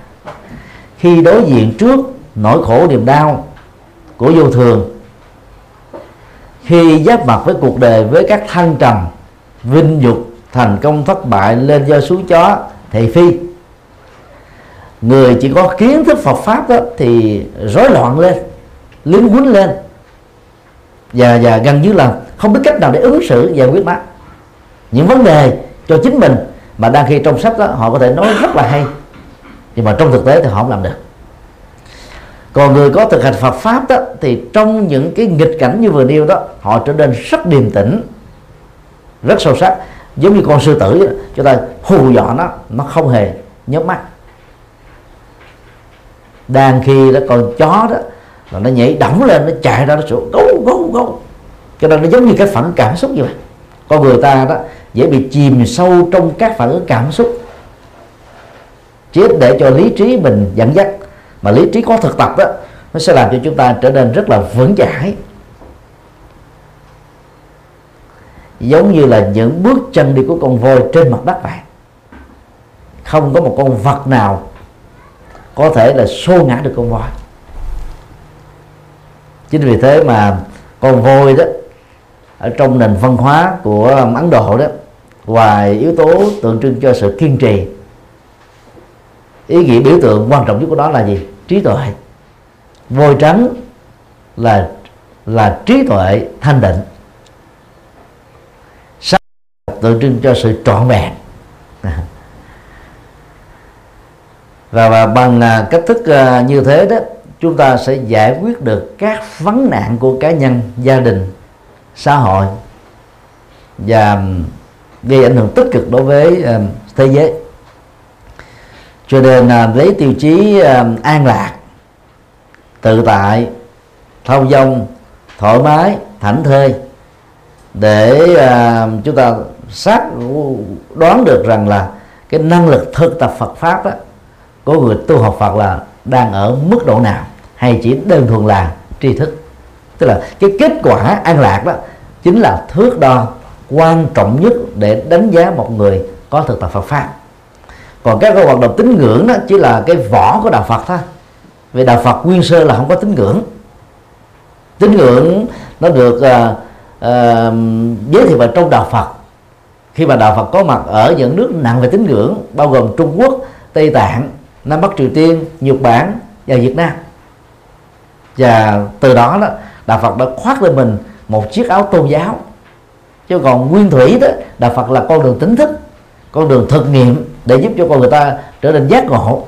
khi đối diện trước nỗi khổ niềm đau của vô thường khi giáp mặt với cuộc đời với các thăng trầm vinh dục thành công thất bại lên do xuống chó thị phi người chỉ có kiến thức Phật pháp đó thì rối loạn lên lính quýnh lên. Và và gần như là không biết cách nào để ứng xử giải quyết nó những vấn đề cho chính mình mà đang khi trong sách đó họ có thể nói rất là hay nhưng mà trong thực tế thì họ không làm được. Còn người có thực hành Phật pháp đó thì trong những cái nghịch cảnh như vừa nêu đó họ trở nên rất điềm tĩnh rất sâu sắc. Giống như con sư tử đó, chúng ta hù dọa nó nó không hề nhớ mắt đang khi đó con chó đó, là nó nhảy đỏng lên, nó chạy ra, nó sủa gấu gấu gấu. Cho nên nó giống như cái phản cảm xúc như vậy con người ta đó, dễ bị chìm sâu trong các phản ứng cảm xúc. Chết để cho lý trí mình dẫn dắt, mà lý trí có thực tập đó, nó sẽ làm cho chúng ta trở nên rất là vững chãi. Giống như là những bước chân đi của con voi trên mặt đất vậy. Không có một con vật nào có thể là xô ngã được con voi. Chính vì thế mà con voi đó, ở trong nền văn hóa của Ấn Độ đó, ngoài yếu tố tượng trưng cho sự kiên trì, ý nghĩa biểu tượng quan trọng nhất của đó là gì? Trí tuệ. Voi trắng là là trí tuệ thanh định. Sắc tượng trưng cho sự trọn vẹn và, và bằng à, cách thức à, như thế đó chúng ta sẽ giải quyết được các vấn nạn của cá nhân gia đình xã hội và gây ảnh hưởng tích cực đối với thế giới. Cho nên à, lấy tiêu chí an lạc tự tại thông dong thoải mái thảnh thơi để chúng ta xác đoán được rằng là cái năng lực thực tập Phật pháp đó, của người tu học Phật là đang ở mức độ nào? Hay chỉ đơn thuần là tri thức? Tức là cái kết quả an lạc đó chính là thước đo quan trọng nhất để đánh giá một người có thực tập Phật pháp. Còn các cái hoạt động tín ngưỡng đó chỉ là cái vỏ của đạo Phật thôi. Vì đạo Phật nguyên sơ là không có tín ngưỡng. Tín ngưỡng nó được uh, uh, giới thiệu vào trong đạo Phật. Khi mà đạo Phật có mặt ở những nước nặng về tín ngưỡng bao gồm Trung Quốc, Tây Tạng, Nam Bắc Triều Tiên, Nhật Bản và Việt Nam. Và từ đó đó đạo Phật đã khoác lên mình một chiếc áo tôn giáo. Chứ còn nguyên thủy đó đạo Phật là con đường tính thức con đường thực nghiệm để giúp cho con người ta trở nên giác ngộ.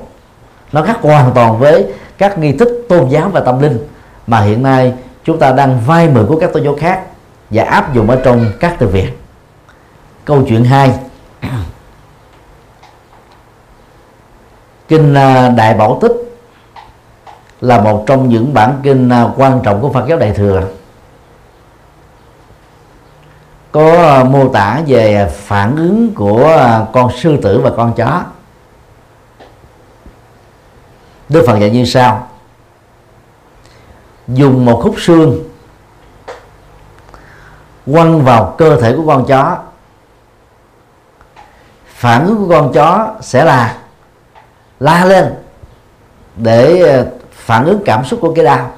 Nó khác hoàn toàn với các nghi thức tôn giáo và tâm linh mà hiện nay chúng ta đang vay mượn của các tôn giáo khác và áp dụng ở trong các từ viện câu chuyện 2 kinh à, đại bảo tích là một trong những bản kinh à, quan trọng của Phật giáo Đại thừa. Có à, mô tả về phản ứng của con sư tử và con chó. Đức Phật dạy như sau. Dùng một khúc xương quăng vào cơ thể của con chó. Phản ứng của con chó sẽ là la lên để ờ, phản ứng cảm xúc của cái đau.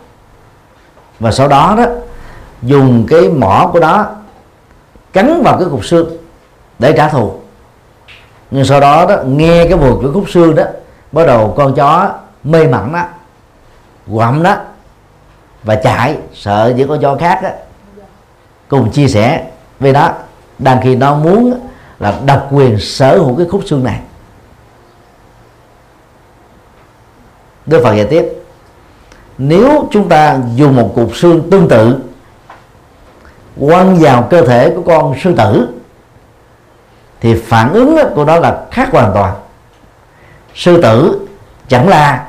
Và sau đó đó, dùng cái mỏ của nó cắn vào cái cục xương để trả thù. Nhưng sau đó đó, nghe cái mùi của khúc xương đó, bắt đầu con chó mê mẩn đó, quặm đó và chạy, sợ những con chó khác đó cùng chia sẻ với đó đang khi nó muốn là độc quyền sở hữu cái khúc xương này. Đức Phật giải tiếp. Nếu chúng ta dùng một cục xương tương tự, quăng vào cơ thể của con sư tử, thì phản ứng của nó là khác hoàn toàn. Sư tử chẳng là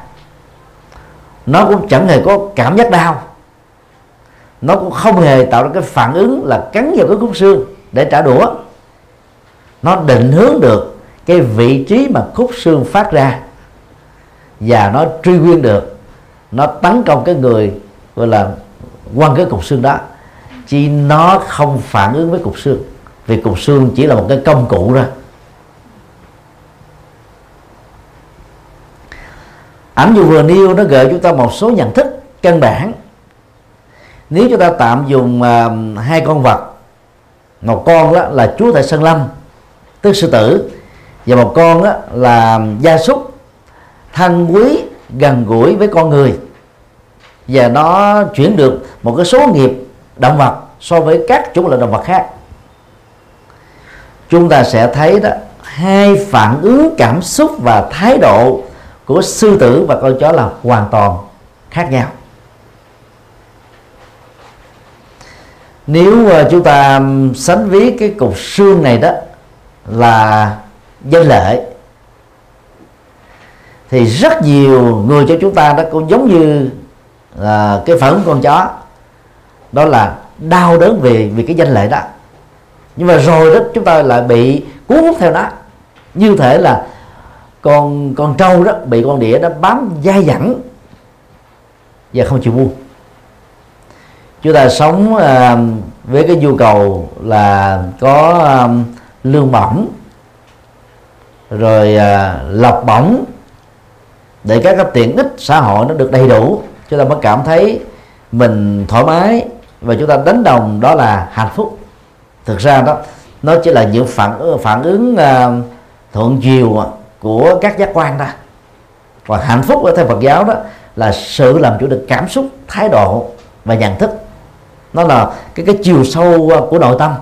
nó cũng chẳng hề có cảm giác đau, nó cũng không hề tạo ra cái phản ứng là cắn vào cái khúc xương để trả đũa. Nó định hướng được cái vị trí mà khúc xương phát ra và nó truy nguyên được. Nó tấn công cái người gọi là quăng cái cục xương đó. Chỉ nó không phản ứng với cục xương. Vì cục xương chỉ là một cái công cụ ra ảnh dụ vừa nêu nó gợi chúng ta một số nhận thức căn bản. Nếu chúng ta tạm dùng uh, hai con vật một con đó là chúa tại sơn lâm tức sư tử và một con đó là gia súc thân quý, gần gũi với con người. Và nó chuyển được một cái số nghiệp động vật so với các chủng loại động vật khác. Chúng ta sẽ thấy đó, hai phản ứng cảm xúc và thái độ của sư tử và con chó là hoàn toàn khác nhau. Nếu ờ, chúng ta sánh ví cái cục xương này đó là danh lợi thì rất nhiều người cho chúng ta đó cũng giống như là cái phản ứng con chó. Đó là đau đớn vì vì cái danh lệ đó. Nhưng mà rồi đó chúng ta lại bị cuốn hút theo nó. Như thể là con con trâu đó bị con đĩa nó bám dai dẳng và không chịu buông. Chúng ta sống uh, với cái nhu cầu là có um, lương bổng rồi uh, lọc bổng để các cái tiện ích xã hội nó được đầy đủ chúng ta mới cảm thấy mình thoải mái và chúng ta đánh đồng đó là hạnh phúc. Thực ra đó nó chỉ là những phản phản ứng uh, thuận chiều của các giác quan ta và hạnh phúc ở theo Phật giáo đó là sự làm chủ được cảm xúc thái độ và nhận thức. Nó là cái cái chiều sâu của nội tâm.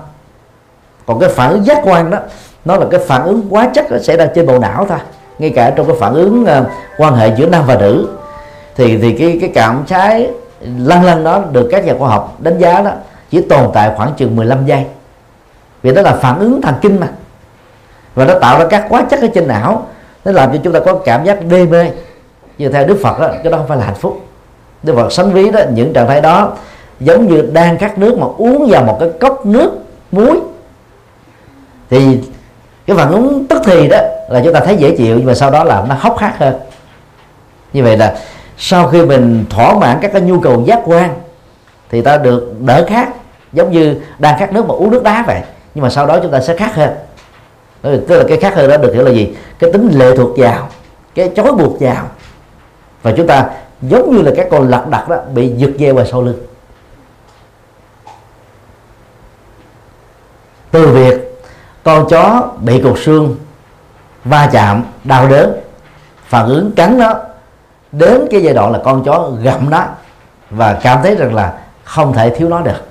Còn cái phản ứng giác quan đó nó là cái phản ứng quá chất nó xảy ra trên bộ não thôi ngay cả trong cái phản ứng uh, quan hệ giữa nam và nữ thì thì cái cái cảm trái lăn lăn đó được các nhà khoa học đánh giá đó chỉ tồn tại khoảng chừng 15 giây. Vì đó là phản ứng thần kinh mà. Và nó tạo ra các hóa chất ở trên não nó làm cho chúng ta có cảm giác đê mê. Như theo Đức Phật đó cái đó không phải là hạnh phúc. Đức Phật sánh ví đó những trạng thái đó giống như đang khát nước mà uống vào một cái cốc nước muối. Thì cái phản ứng tức thì đó là chúng ta thấy dễ chịu, nhưng mà sau đó là nó hốc hác hơn. Như vậy là sau khi mình thỏa mãn các cái nhu cầu giác quan, thì ta được đỡ khát, giống như đang khát nước mà uống nước đá vậy, nhưng mà sau đó chúng ta sẽ khát hơn. Tức là cái khát hơn đó được hiểu là gì? Cái tính lệ thuộc vào, cái chối buộc vào. Và chúng ta giống như là các con lật đật đó bị giật dây vào sau lưng. Từ việc con chó bị cột xương va chạm đau đớn. Phản ứng cắn nó đến cái giai đoạn là con chó gặm nó và cảm thấy rằng là không thể thiếu nó được.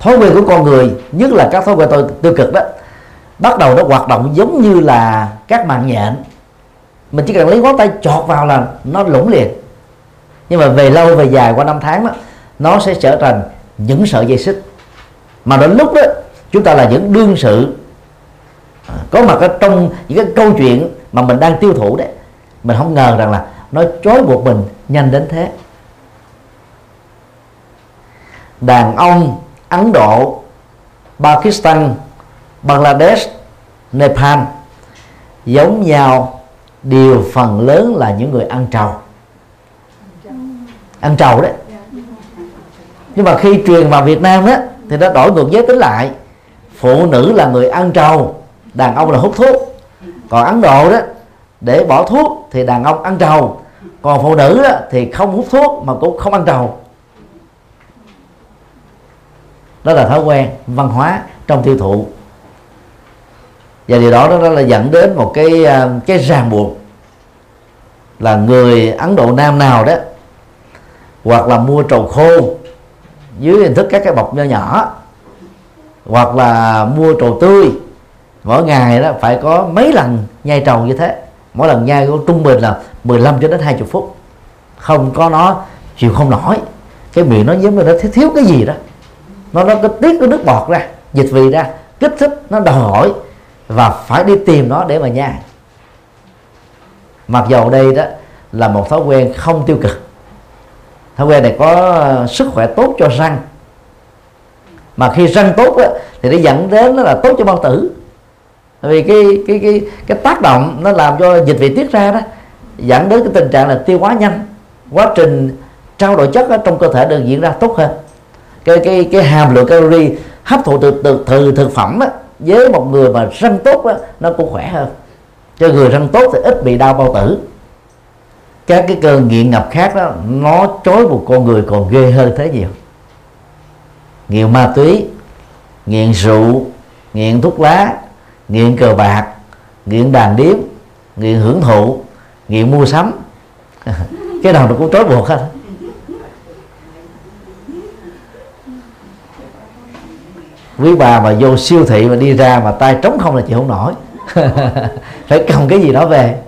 Thói quen của con người nhất là các thói quen tiêu, tiêu cực đó bắt đầu nó hoạt động giống như là các mạng nhện. Mình chỉ cần lấy ngón tay chọt vào là nó lủng liền. Nhưng mà về lâu về dài qua năm tháng đó nó sẽ trở thành những sợi dây xích. Mà đến lúc đó chúng ta là những đương sự. À, có mặt ở trong những cái câu chuyện mà mình đang tiêu thụ đấy. Mình không ngờ rằng là nó trói buộc mình nhanh đến thế. Đàn ông Ấn Độ, Pakistan, Bangladesh, Nepal giống nhau, đều phần lớn là những người ăn trầu. Ăn trầu đấy. Nhưng mà khi truyền vào Việt Nam á, thì nó đổi ngược giới tính lại phụ nữ là người ăn trầu, đàn ông là hút thuốc. Còn Ấn Độ đó, để bỏ thuốc thì đàn ông ăn trầu. Còn phụ nữ đó thì không hút thuốc mà cũng không ăn trầu. Đó là thói quen văn hóa trong tiêu thụ. Và điều đó nó là dẫn đến một cái ờ, cái ràng buộc là người Ấn Độ Nam nào đó, hoặc là mua trầu khô dưới hình thức các cái bọc nho nhỏ hoặc là mua trầu tươi mỗi ngày đó phải có mấy lần nhai trầu như thế. Mỗi lần nhai có trung bình là 15 cho đến 20 phút. Không có nó chịu không nổi. Cái miệng nó giống như nó thiếu, thiếu cái gì đó. Nó nó có tiết cái nước bọt ra dịch vị ra kích thích nó đòi hỏi và phải đi tìm nó để mà nhai. Mặc dầu đây đó là một thói quen không tiêu cực. Thói quen này có sức khỏe tốt cho răng mà khi răng tốt đó, thì nó dẫn đến nó là tốt cho bao tử. Vì cái cái cái cái tác động nó làm cho dịch vị tiết ra đó dẫn đến cái tình trạng là tiêu hóa nhanh. Quá trình trao đổi chất ở trong cơ thể được diễn ra tốt hơn. Cái cái cái hàm lượng calorie hấp thụ từ từ, từ thực phẩm đó với một người mà răng tốt đó, nó cũng khỏe hơn. Cho người răng tốt thì ít bị đau bao tử. Các cái cơn nghiện ngập khác đó nó chối một con người còn ghê hơn thế nhiều nghiện ma túy, nghiện rượu, nghiện thuốc lá, nghiện cờ bạc, nghiện đàn điếm, nghiện hưởng thụ, nghiện mua sắm. Cái nào nó cũng trói buộc hết. Quý bà mà vô siêu thị mà đi ra mà tay trống không là chịu không nổi. Phải cầm cái gì đó về.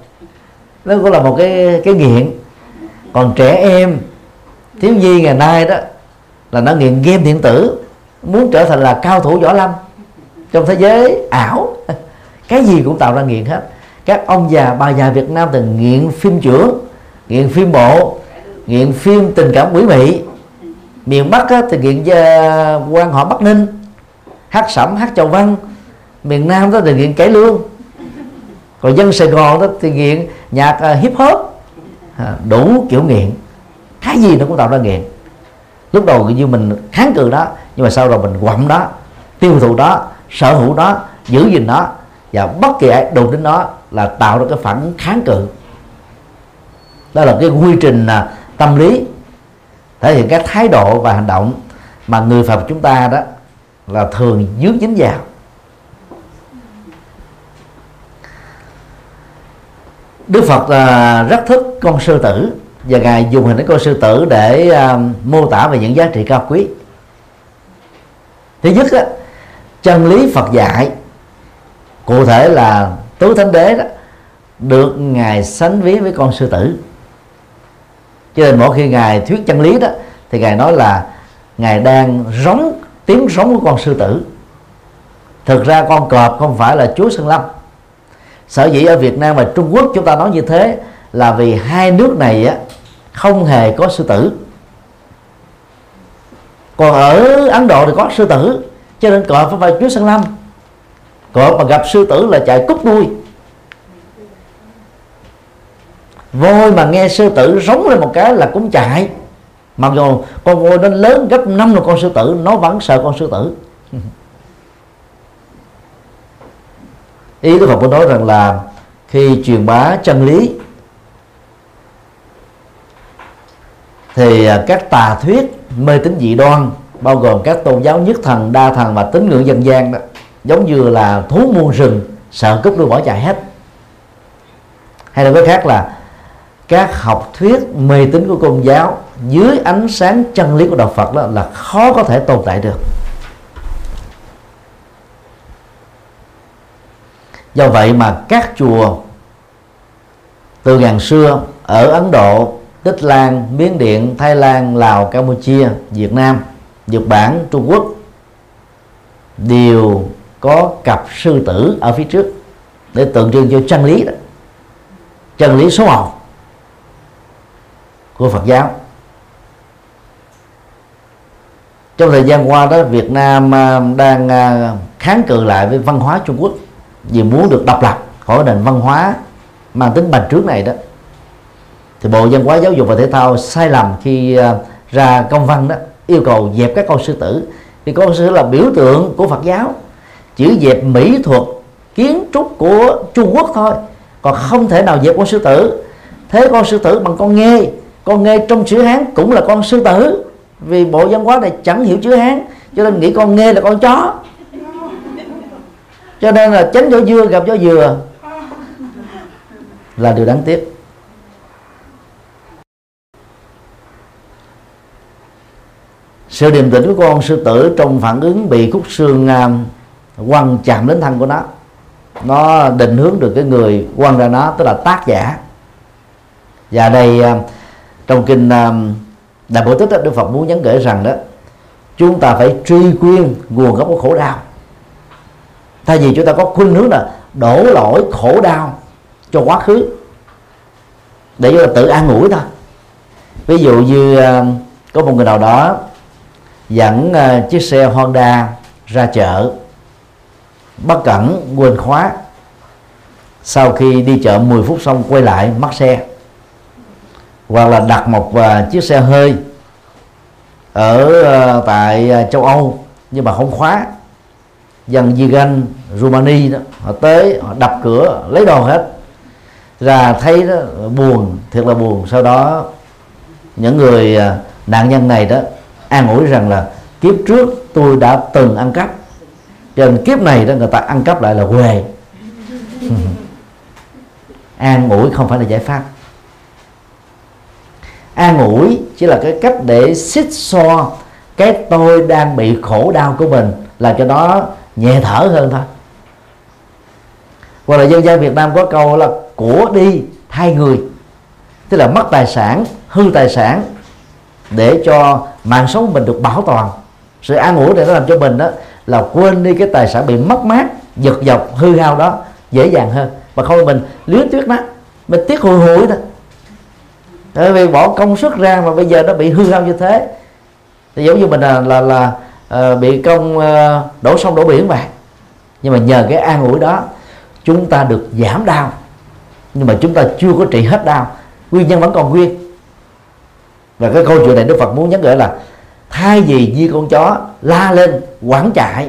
Nó cũng là một cái cái nghiện. Còn trẻ em, thiếu nhi ngày nay đó là nó nghiện game điện tử muốn trở thành là cao thủ võ lâm trong thế giới ảo. Cái gì cũng tạo ra nghiện hết. Các ông già bà già Việt Nam thì nghiện phim trưởng nghiện phim bộ nghiện phim tình cảm quỷ mị. Miền Bắc á, thì nghiện uh, quan họ Bắc Ninh hát sẩm hát chầu văn. Miền Nam đó thì nghiện cải lương. Còn dân Sài Gòn đó thì nghiện nhạc uh, hip hop. À, đủ kiểu nghiện. Cái gì nó cũng tạo ra nghiện lúc đầu như mình kháng cự đó, nhưng mà sau rồi mình quặm đó, tiêu thụ đó, sở hữu đó, giữ gìn nó và bất kỳ ai đụng đến nó là tạo ra cái phản kháng cự. Đó là cái quy trình à, tâm lý, thể hiện các thái độ và hành động mà người Phật chúng ta đó là thường dướng dính vào. Đức Phật à, rất thích con sư tử và ngài dùng hình ảnh con sư tử để uh, mô tả về những giá trị cao quý. Thứ nhất á, chân lý Phật dạy cụ thể là tứ thánh đế đó được ngài sánh ví với con sư tử. Cho nên mỗi khi ngài thuyết chân lý đó thì ngài nói là ngài đang rống tiếng rống của con sư tử. Thực ra con cọp không phải là chúa sơn lâm. Sở dĩ ở Việt Nam và Trung Quốc chúng ta nói như thế là vì hai nước này á, không hề có sư tử. Còn ở Ấn Độ thì có sư tử, cho nên cọp phải phải chúa sơn lâm. Cọp mà gặp sư tử là chạy cút đuôi. Voi mà nghe sư tử rống lên một cái là cũng chạy. Mặc dù con voi nó lớn gấp năm lần con sư tử, nó vẫn sợ con sư tử. Ý đức Phật muốn nói rằng là khi truyền bá chân lý thì à, các tà thuyết mê tín dị đoan, bao gồm các tôn giáo nhất thần, đa thần và tín ngưỡng dân gian đó, giống như là thú muôn rừng, sợ cướp đuôi bỏ chạy hết. Hay là cái khác là, các học thuyết mê tín của công giáo dưới ánh sáng chân lý của đạo Phật đó là khó có thể tồn tại được. Do vậy mà các chùa từ ngàn xưa ở Ấn Độ Tích Lan, Miến Điện, Thái Lan, Lào, Campuchia, Việt Nam, Nhật Bản, Trung Quốc. Đều có cặp sư tử ở phía trước. Để tượng trưng cho chân lý đó. Chân lý số một của Phật giáo. Trong thời gian qua đó, Việt Nam à, đang à, kháng cự lại với văn hóa Trung Quốc. Vì muốn được độc lập khỏi nền văn hóa mang tính bành trướng này đó thì Bộ Văn hóa Giáo dục và Thể thao sai lầm khi à, ra công văn đó yêu cầu dẹp các con sư tử. Thì con sư tử là biểu tượng của Phật giáo. Chỉ dẹp mỹ thuật, kiến trúc của Trung Quốc thôi, còn không thể nào dẹp con sư tử. Thế con sư tử bằng con nghe con nghe trong chữ hán cũng là con sư tử, vì bộ văn hóa này chẳng hiểu chữ hán, cho nên nghĩ con nghe là con chó. Cho nên là tránh chỗ dưa gặp chỗ dừa là điều đáng tiếc. Sự điềm tĩnh của con sư tử trong phản ứng bị khúc xương uh, quăng chạm đến thân của nó. Nó định hướng được cái người quăng ra nó tức là tác giả. Và đây uh, trong kinh uh, đại bổ tích đức phật muốn nhấn gửi rằng đó chúng ta phải truy quyên nguồn gốc của khổ đau. Thay vì chúng ta có khuynh hướng là đổ lỗi khổ đau cho quá khứ để chúng ta tự an ủi thôi. Ví dụ như uh, có một người nào đó dẫn uh, chiếc xe Honda ra chợ. Bất cẩn quên khóa. Sau khi đi chợ 10 phút xong quay lại mất xe. Hoặc là đặt một uh, chiếc xe hơi ở uh, tại uh, châu Âu nhưng mà không khóa. Dân Gigan Rumani đó họ tới họ đập cửa lấy đồ hết. Ra thấy đó buồn thiệt là buồn. Sau đó những người nạn nhân này đó an ủi rằng là kiếp trước tôi đã từng ăn cắp. Cho nên kiếp này đó người ta ăn cắp lại là quê an ủi không phải là giải pháp. An ủi chỉ là cái cách để xích so cái tôi đang bị khổ đau của mình là cho nó nhẹ thở hơn thôi. Hoặc là dân gian Việt Nam có câu là của đi thay người tức là mất tài sản, hư tài sản để cho mạng sống mình được bảo toàn. Sự an ủi để nó làm cho mình đó là quên đi cái tài sản bị mất mát giật dọc hư hao đó dễ dàng hơn. Mà không mình luyến tuyết nó mình tiếc hùi hụi thôi bởi vì bỏ công sức ra mà bây giờ nó bị hư hao như thế. Thì giống như mình là là, là uh, bị công uh, đổ sông đổ biển vậy. Nhưng mà nhờ cái an ủi đó chúng ta được giảm đau. Nhưng mà chúng ta chưa có trị hết đau. Nguyên nhân vẫn còn nguyên và cái câu chuyện này Đức Phật muốn nhắc gửi là thay vì như con chó la lên quảng chạy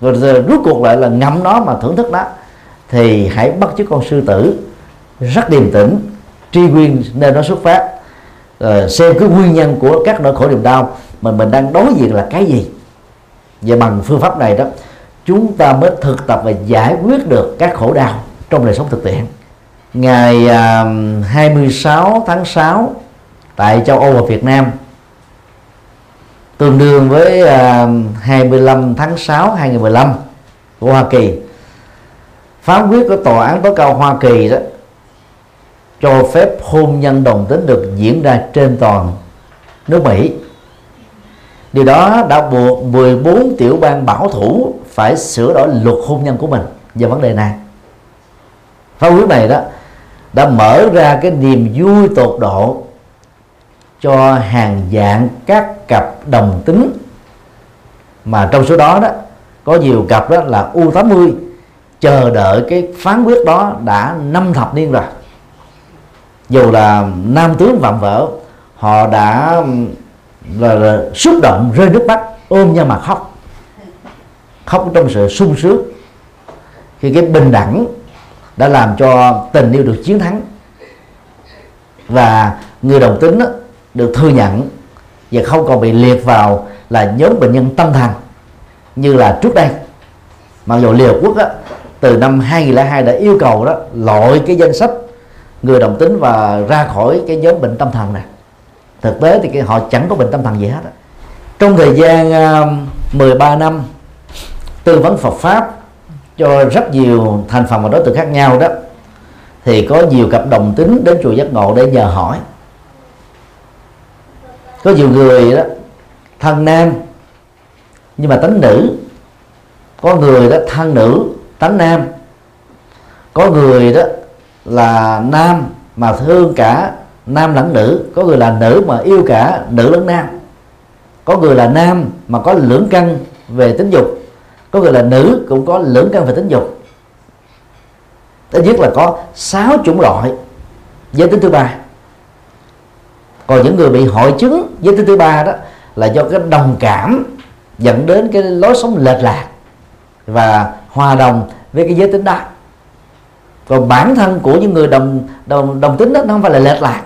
rồi, rồi rút cuộc lại là ngậm nó mà thưởng thức nó thì hãy bắt chước con sư tử rất điềm tĩnh tri nguyên nơi nó xuất phát. Rồi xem cái nguyên nhân của các nỗi khổ niềm đau mà mình đang đối diện là cái gì. Và bằng phương pháp này đó chúng ta mới thực tập và giải quyết được các khổ đau trong đời sống thực tiễn. Ngày à, uh, 26 tháng 6 tại châu Âu và Việt Nam. Tương đương với à, uh, 25 tháng 6 2015 của Hoa Kỳ. Phán quyết của tòa án tối cao Hoa Kỳ đó cho phép hôn nhân đồng tính được diễn ra trên toàn nước Mỹ. Điều đó đã buộc 14 tiểu bang bảo thủ phải sửa đổi luật hôn nhân của mình về vấn đề này. Phán quyết này đó đã mở ra cái niềm vui tột độ cho hàng dạng các cặp đồng tính. Mà trong số đó đó có nhiều cặp đó là U80 chờ đợi cái phán quyết đó đã năm thập niên rồi. Dù là nam tướng vạm vỡ họ đã là, là xúc động rơi nước mắt ôm nhau mà khóc. Khóc trong sự sung sướng. Khi cái bình đẳng đã làm cho tình yêu được chiến thắng. Và người đồng tính đó, được thừa nhận và không còn bị liệt vào là nhóm bệnh nhân tâm thần như là trước đây. Mặc dù Liên Hợp Quốc á, từ năm 2002 đã yêu cầu đó loại cái danh sách người đồng tính và ra khỏi cái nhóm bệnh tâm thần này. Thực tế thì cái họ chẳng có bệnh tâm thần gì hết đó. trong thời gian à, uh, 13 năm tư vấn Phật pháp cho rất nhiều thành phần và đối tượng khác nhau đó thì có nhiều cặp đồng tính đến chùa giác ngộ để nhờ hỏi có nhiều người đó, thân nam, nhưng mà tánh nữ. Có người đó, thân nữ, tánh nam. Có người đó là nam mà thương cả nam lẫn nữ. Có người là nữ mà yêu cả nữ lẫn nam. Có người là nam mà có lưỡng căn về tính dục. Có người là nữ cũng có lưỡng căn về tính dục. Ít nhất là có sáu chủng loại. Giới tính thứ ba còn những người bị hội chứng giới tính thứ ba đó là do cái đồng cảm dẫn đến cái lối sống lệch lạc và hòa đồng với cái giới tính đó. Còn bản thân của những người đồng đồng đồng tính đó, nó không phải là lệch lạc.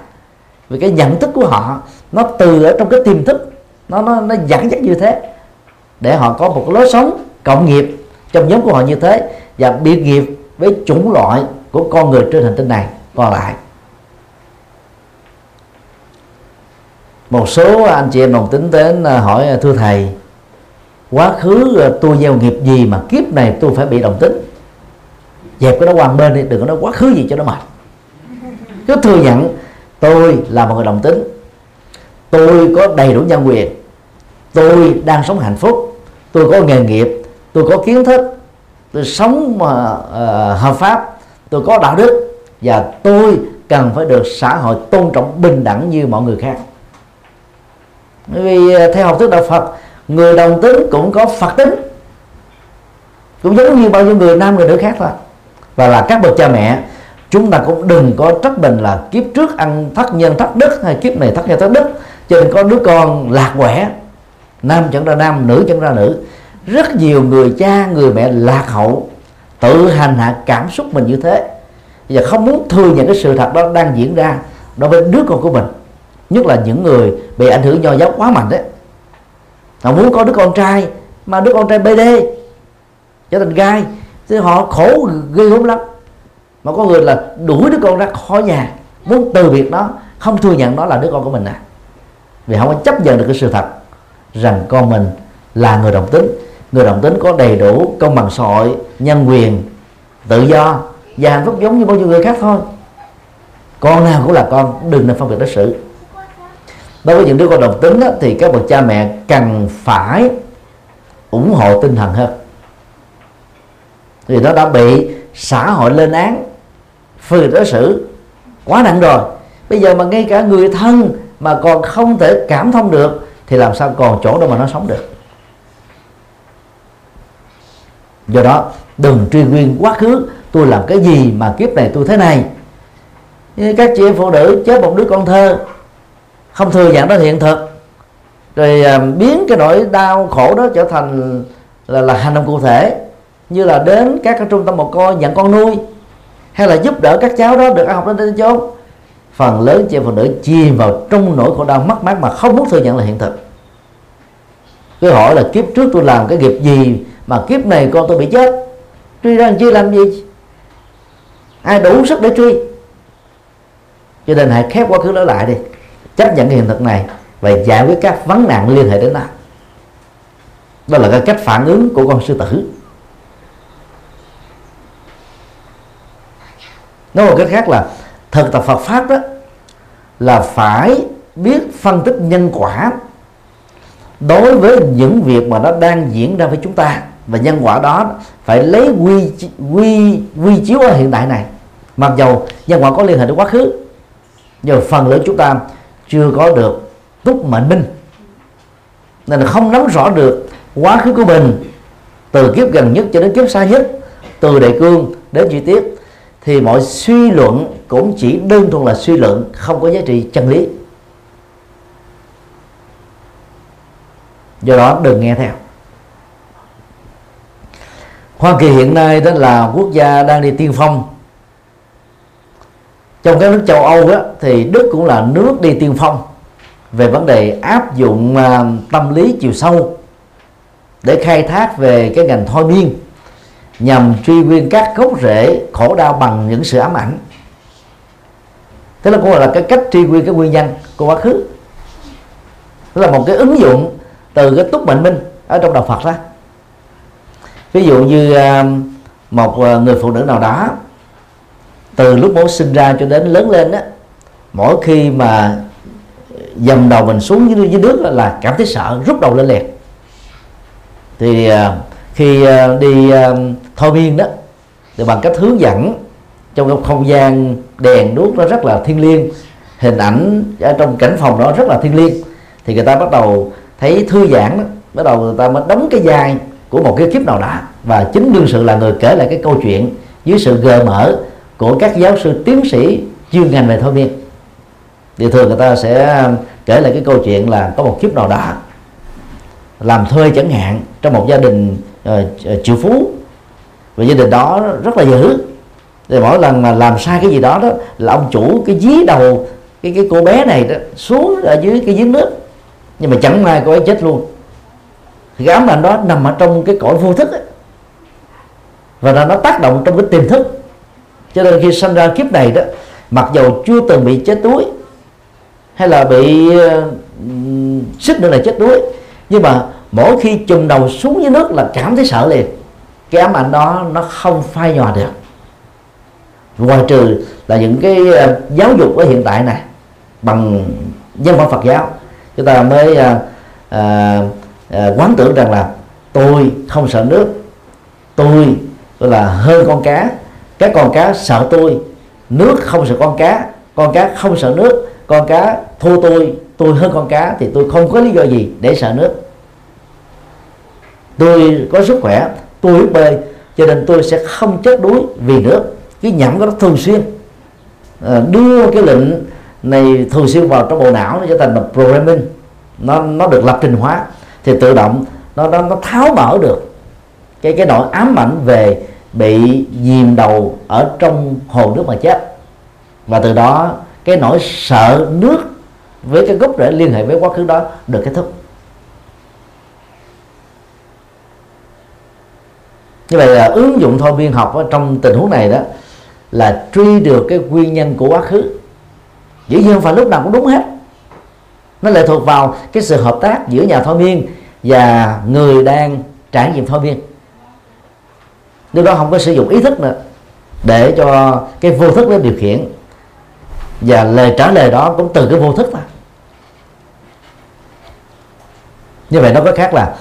Vì cái nhận thức của họ, nó từ ở trong cái tiềm thức, nó nó nó dẫn dắt như thế để họ có một lối sống cộng nghiệp trong nhóm của họ như thế và biệt nghiệp với chủng loại của con người trên hành tinh này còn lại. Một số anh chị em đồng tính đến à, hỏi à, thưa thầy quá khứ à, tôi gieo nghiệp gì mà kiếp này tôi phải bị đồng tính? Dẹp cái đó qua bên đi đừng có nói quá khứ gì cho nó mệt. Cứ thừa nhận tôi là một người đồng tính. Tôi có đầy đủ nhân quyền. Tôi đang sống hạnh phúc. Tôi có nghề nghiệp. Tôi có kiến thức. Tôi sống mà uh, hợp pháp. Tôi có đạo đức. Và tôi cần phải được xã hội tôn trọng bình đẳng như mọi người khác vì à, theo học thuyết đạo Phật, người đồng tính cũng có Phật tính. Cũng giống như bao nhiêu người nam người nữ khác thôi. Và là các bậc cha mẹ, chúng ta cũng đừng có trách mình là kiếp trước ăn thất nhân thất đức hay kiếp này thất nhân thất đức. Cho nên có đứa con lạc quẻ, nam chẳng ra nam, nữ chẳng ra nữ. Rất nhiều người cha, người mẹ lạc hậu, tự hành hạ cảm xúc mình như thế. Và không muốn thừa nhận cái sự thật đó đang diễn ra đối với đứa con của mình nhất là những người bị ảnh hưởng do giáo quá mạnh đấy. Họ muốn có đứa con trai, mà đứa con trai bd trở thành gai, thì họ khổ ghê gớm lắm. Mà có người là đuổi đứa con ra khỏi nhà, muốn từ biệt nó, không thừa nhận nó là đứa con của mình à. Vì không có chấp nhận được cái sự thật rằng con mình là người đồng tính. Người đồng tính có đầy đủ công bằng xã hội, nhân quyền, tự do và hạnh phúc giống như bao nhiêu người khác thôi. Con nào cũng là con đừng nên phân biệt đối xử đối với những đứa con độc tính đó, thì các bậc cha mẹ cần phải ủng hộ tinh thần hơn. Vì nó đã bị xã hội lên án phân đối xử quá nặng rồi. Bây giờ mà ngay cả người thân mà còn không thể cảm thông được thì làm sao còn chỗ đâu mà nó sống được? Do đó đừng truy nguyên quá khứ tôi làm cái gì mà kiếp này tôi thế này. Các chị em phụ nữ chết một đứa con thơ không thừa nhận đó hiện thực. Rồi à, biến cái nỗi đau khổ đó trở thành là, là hành động cụ thể. Như là đến các cái trung tâm một coi nhận con nuôi hay là giúp đỡ các cháu đó được ăn học đến đến chốn phần lớn chị em phụ nữ chìm vào trong nỗi khổ đau mất mát mà không muốn thừa nhận là hiện thực. Cứ hỏi là kiếp trước tôi làm cái nghiệp gì mà kiếp này con tôi bị chết. Truy ra chưa chi làm gì? Ai đủ sức để truy? Cho nên hãy khép quá khứ đó lại đi chấp nhận cái hiện thực này và giải quyết các vấn nạn liên hệ đến nó. Đó là cái cách phản ứng của con sư tử. Nói một cách khác là thực tập Phật pháp đó là phải biết phân tích nhân quả đối với những việc mà nó đang diễn ra với chúng ta. Và nhân quả đó phải lấy quy quy quy chiếu ở hiện tại này. Mặc dầu nhân quả có liên hệ đến quá khứ, nhưng phần lớn chúng ta chưa có được túc mệnh minh. Nên là không nắm rõ được quá khứ của mình, từ kiếp gần nhất cho đến kiếp xa nhất, từ đại cương đến chi tiết, thì mọi suy luận cũng chỉ đơn thuần là suy luận, không có giá trị chân lý. Do đó đừng nghe theo. Hoa Kỳ hiện nay đó là quốc gia đang đi tiên phong trong các nước châu Âu đó, thì Đức cũng là nước đi tiên phong về vấn đề áp dụng à, tâm lý chiều sâu để khai thác về cái ngành thôi miên nhằm truy nguyên các gốc rễ khổ đau bằng những sự ám ảnh. Tức là cũng là cái cách truy nguyên cái nguyên nhân của quá khứ. Đó là một cái ứng dụng từ cái túc mệnh minh ở trong đạo Phật đó. Ví dụ như à, một à, người phụ nữ nào đó từ lúc bố sinh ra cho đến lớn lên đó mỗi khi mà dầm đầu mình xuống dưới, dưới nước là cảm thấy sợ rút đầu lên liền. Thì à, khi à, đi à, thôi miên đó thì bằng cách hướng dẫn trong không gian đèn đuốc nó rất là thiêng liêng hình ảnh ở trong cảnh phòng đó rất là thiêng liêng thì người ta bắt đầu thấy thư giãn đó bắt đầu người ta mới đóng cái vai của một cái kiếp nào đó. Và chính đương sự là người kể lại cái câu chuyện dưới sự gợi mở của các giáo sư tiến sĩ chuyên ngành về thôi miên. Thì thường người ta sẽ um, kể lại cái câu chuyện là có một kiếp nào đó làm thuê chẳng hạn trong một gia đình uh, triệu phú và gia đình đó rất là dữ. Thì mỗi lần mà làm sai cái gì đó đó là ông chủ cái dí đầu cái cái cô bé này đó xuống ở dưới cái giếng nước. Nhưng mà chẳng may cô ấy chết luôn. Thì cái ám ảnh đó nằm ở trong cái cõi vô thức ấy. và nó, nó tác động trong cái tiềm thức cho nên khi sinh ra kiếp này đó mặc dầu chưa từng bị chết đuối hay là bị uh, nữa là chết đuối nhưng mà mỗi khi chùm đầu xuống dưới nước là cảm thấy sợ liền. Cái ám ảnh đó nó không phai nhòa được. Ngoài trừ là những cái uh, giáo dục ở hiện tại này bằng dân văn Phật giáo chúng ta mới uh, uh, uh, quán tưởng rằng là tôi không sợ nước tôi gọi là hơn con cá các con cá sợ tôi nước không sợ con cá con cá không sợ nước con cá thua tôi tôi hơn con cá thì tôi không có lý do gì để sợ nước. Tôi có sức khỏe tôi biết bơi cho nên tôi sẽ không chết đuối vì nước. Cái nhẩm của nó thường xuyên. À, đưa cái lệnh này thường xuyên vào trong bộ não nó trở thành là programming. Nó nó được lập trình hóa thì tự động nó nó, nó tháo mở được cái cái nỗi ám ảnh về bị chìm đầu ở trong hồ nước mà chết. Và từ đó, cái nỗi sợ nước với cái gốc rễ liên hệ với quá khứ đó được kết thúc. Như vậy là ứng dụng thôi biên học ở trong tình huống này đó, là truy được cái nguyên nhân của quá khứ. Dĩ nhiên phải lúc nào cũng đúng hết. Nó lệ thuộc vào cái sự hợp tác giữa nhà thôi miên và người đang trải nghiệm thôi miên lúc đó không có sử dụng ý thức nữa, để cho cái vô thức nó điều khiển. Và lời trả lời đó cũng từ cái vô thức mà. Như vậy nó có khác là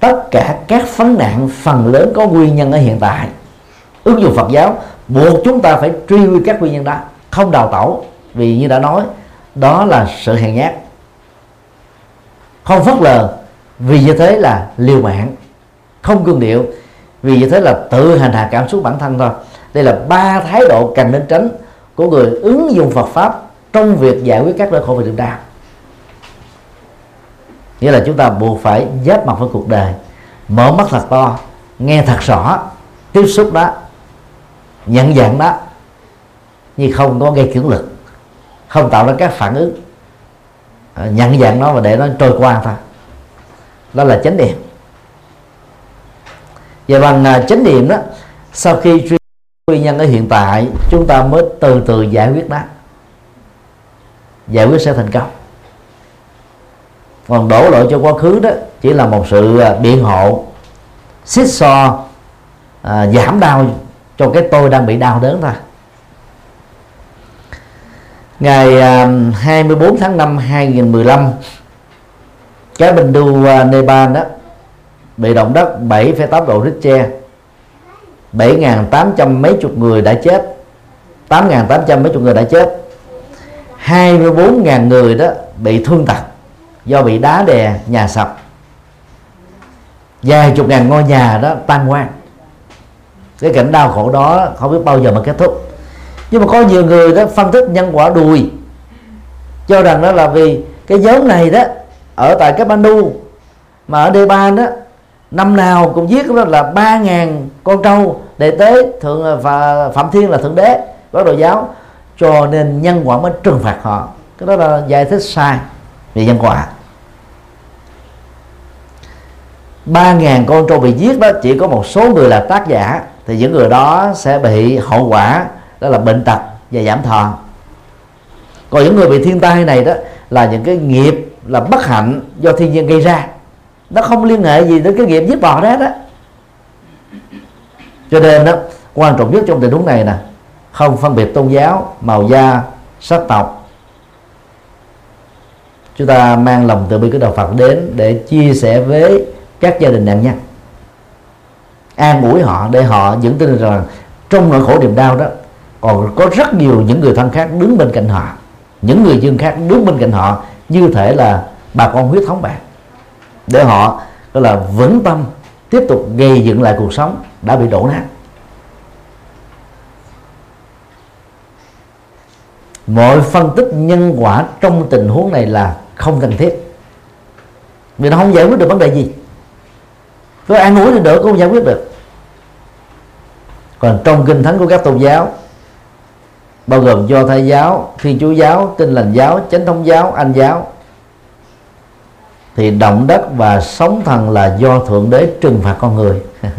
tất cả các vấn nạn phần lớn có nguyên nhân ở hiện tại. Ứng dụng Phật giáo, buộc chúng ta phải truy nguyên các nguyên nhân đó, không đào tẩu. Vì như đã nói, đó là sự hèn nhát. Không phớt lờ, vì như thế là liều mạng, không cương điệu vì như thế là tự hành hạ cảm xúc bản thân thôi. Đây là ba thái độ cần nên tránh của người ứng dụng Phật pháp trong việc giải quyết các nỗi khổ và niềm đau nghĩa là chúng ta buộc phải giáp mặt với cuộc đời, mở mắt thật to, nghe thật rõ, tiếp xúc đó, nhận dạng đó, nhưng không có gây cưỡng lực, không tạo ra các phản ứng. Ờ, nhận dạng nó và để nó trôi qua thôi. Đó là chánh niệm và bằng à, chánh niệm đó sau khi truy nguyên nhân ở hiện tại chúng ta mới từ từ giải quyết nó giải quyết sẽ thành công. Còn đổ lỗi cho quá khứ đó chỉ là một sự à, biện hộ xích so à, giảm đau cho cái tôi đang bị đau đớn thôi. Ngày à, 24 tháng 5 2015 cái bình đu à, Nepal đó bị động đất 7,8 độ Richter. 7.800 mấy chục người đã chết. 8.800 mấy chục người đã chết. 24.000 người đó bị thương tật do bị đá đè nhà sập. Vài chục ngàn ngôi nhà đó tan hoang. Cái cảnh đau khổ đó không biết bao giờ mà kết thúc. Nhưng mà có nhiều người đó phân tích nhân quả đùi. Cho rằng đó là vì cái nhóm này đó ở tại cái Bandu mà ở Nepal đó năm nào cũng giết đó là ba ngàn con trâu đệ tế thượng à, và phạm thiên là thượng đế có đồ giáo. Cho nên nhân quả mới trừng phạt họ. Cái đó là giải thích sai về nhân quả. Ba ngàn con trâu bị giết đó, chỉ có một số người là tác giả, thì những người đó sẽ bị hậu quả đó là bệnh tật và giảm thọ. Còn những người bị thiên tai này đó là những cái nghiệp là bất hạnh do thiên nhiên gây ra nó không liên hệ gì đến cái nghiệp giết bò đó đó cho nên đó quan trọng nhất trong tình huống này nè, không phân biệt tôn giáo, màu da, sắc tộc. Chúng ta mang lòng từ bi của đạo Phật đến để chia sẻ với các gia đình nạn nhân. An ủi họ để họ vững tin rằng trong nỗi khổ niềm đau đó, còn có rất nhiều những người thân khác đứng bên cạnh họ. Những người dân khác đứng bên cạnh họ, như thể là bà con huyết thống bạn để họ, đó là vững tâm, tiếp tục gây dựng lại cuộc sống đã bị đổ nát. Mọi phân tích nhân quả trong tình huống này là không cần thiết. Vì nó không giải quyết được vấn đề gì. Cứ ăn uống thì được cũng không giải quyết được. Còn trong kinh thánh của các tôn giáo, bao gồm do thái giáo thiên chúa giáo, tin lành giáo, chánh thống giáo, anh giáo thì động đất và sóng thần là do thượng đế trừng phạt con người.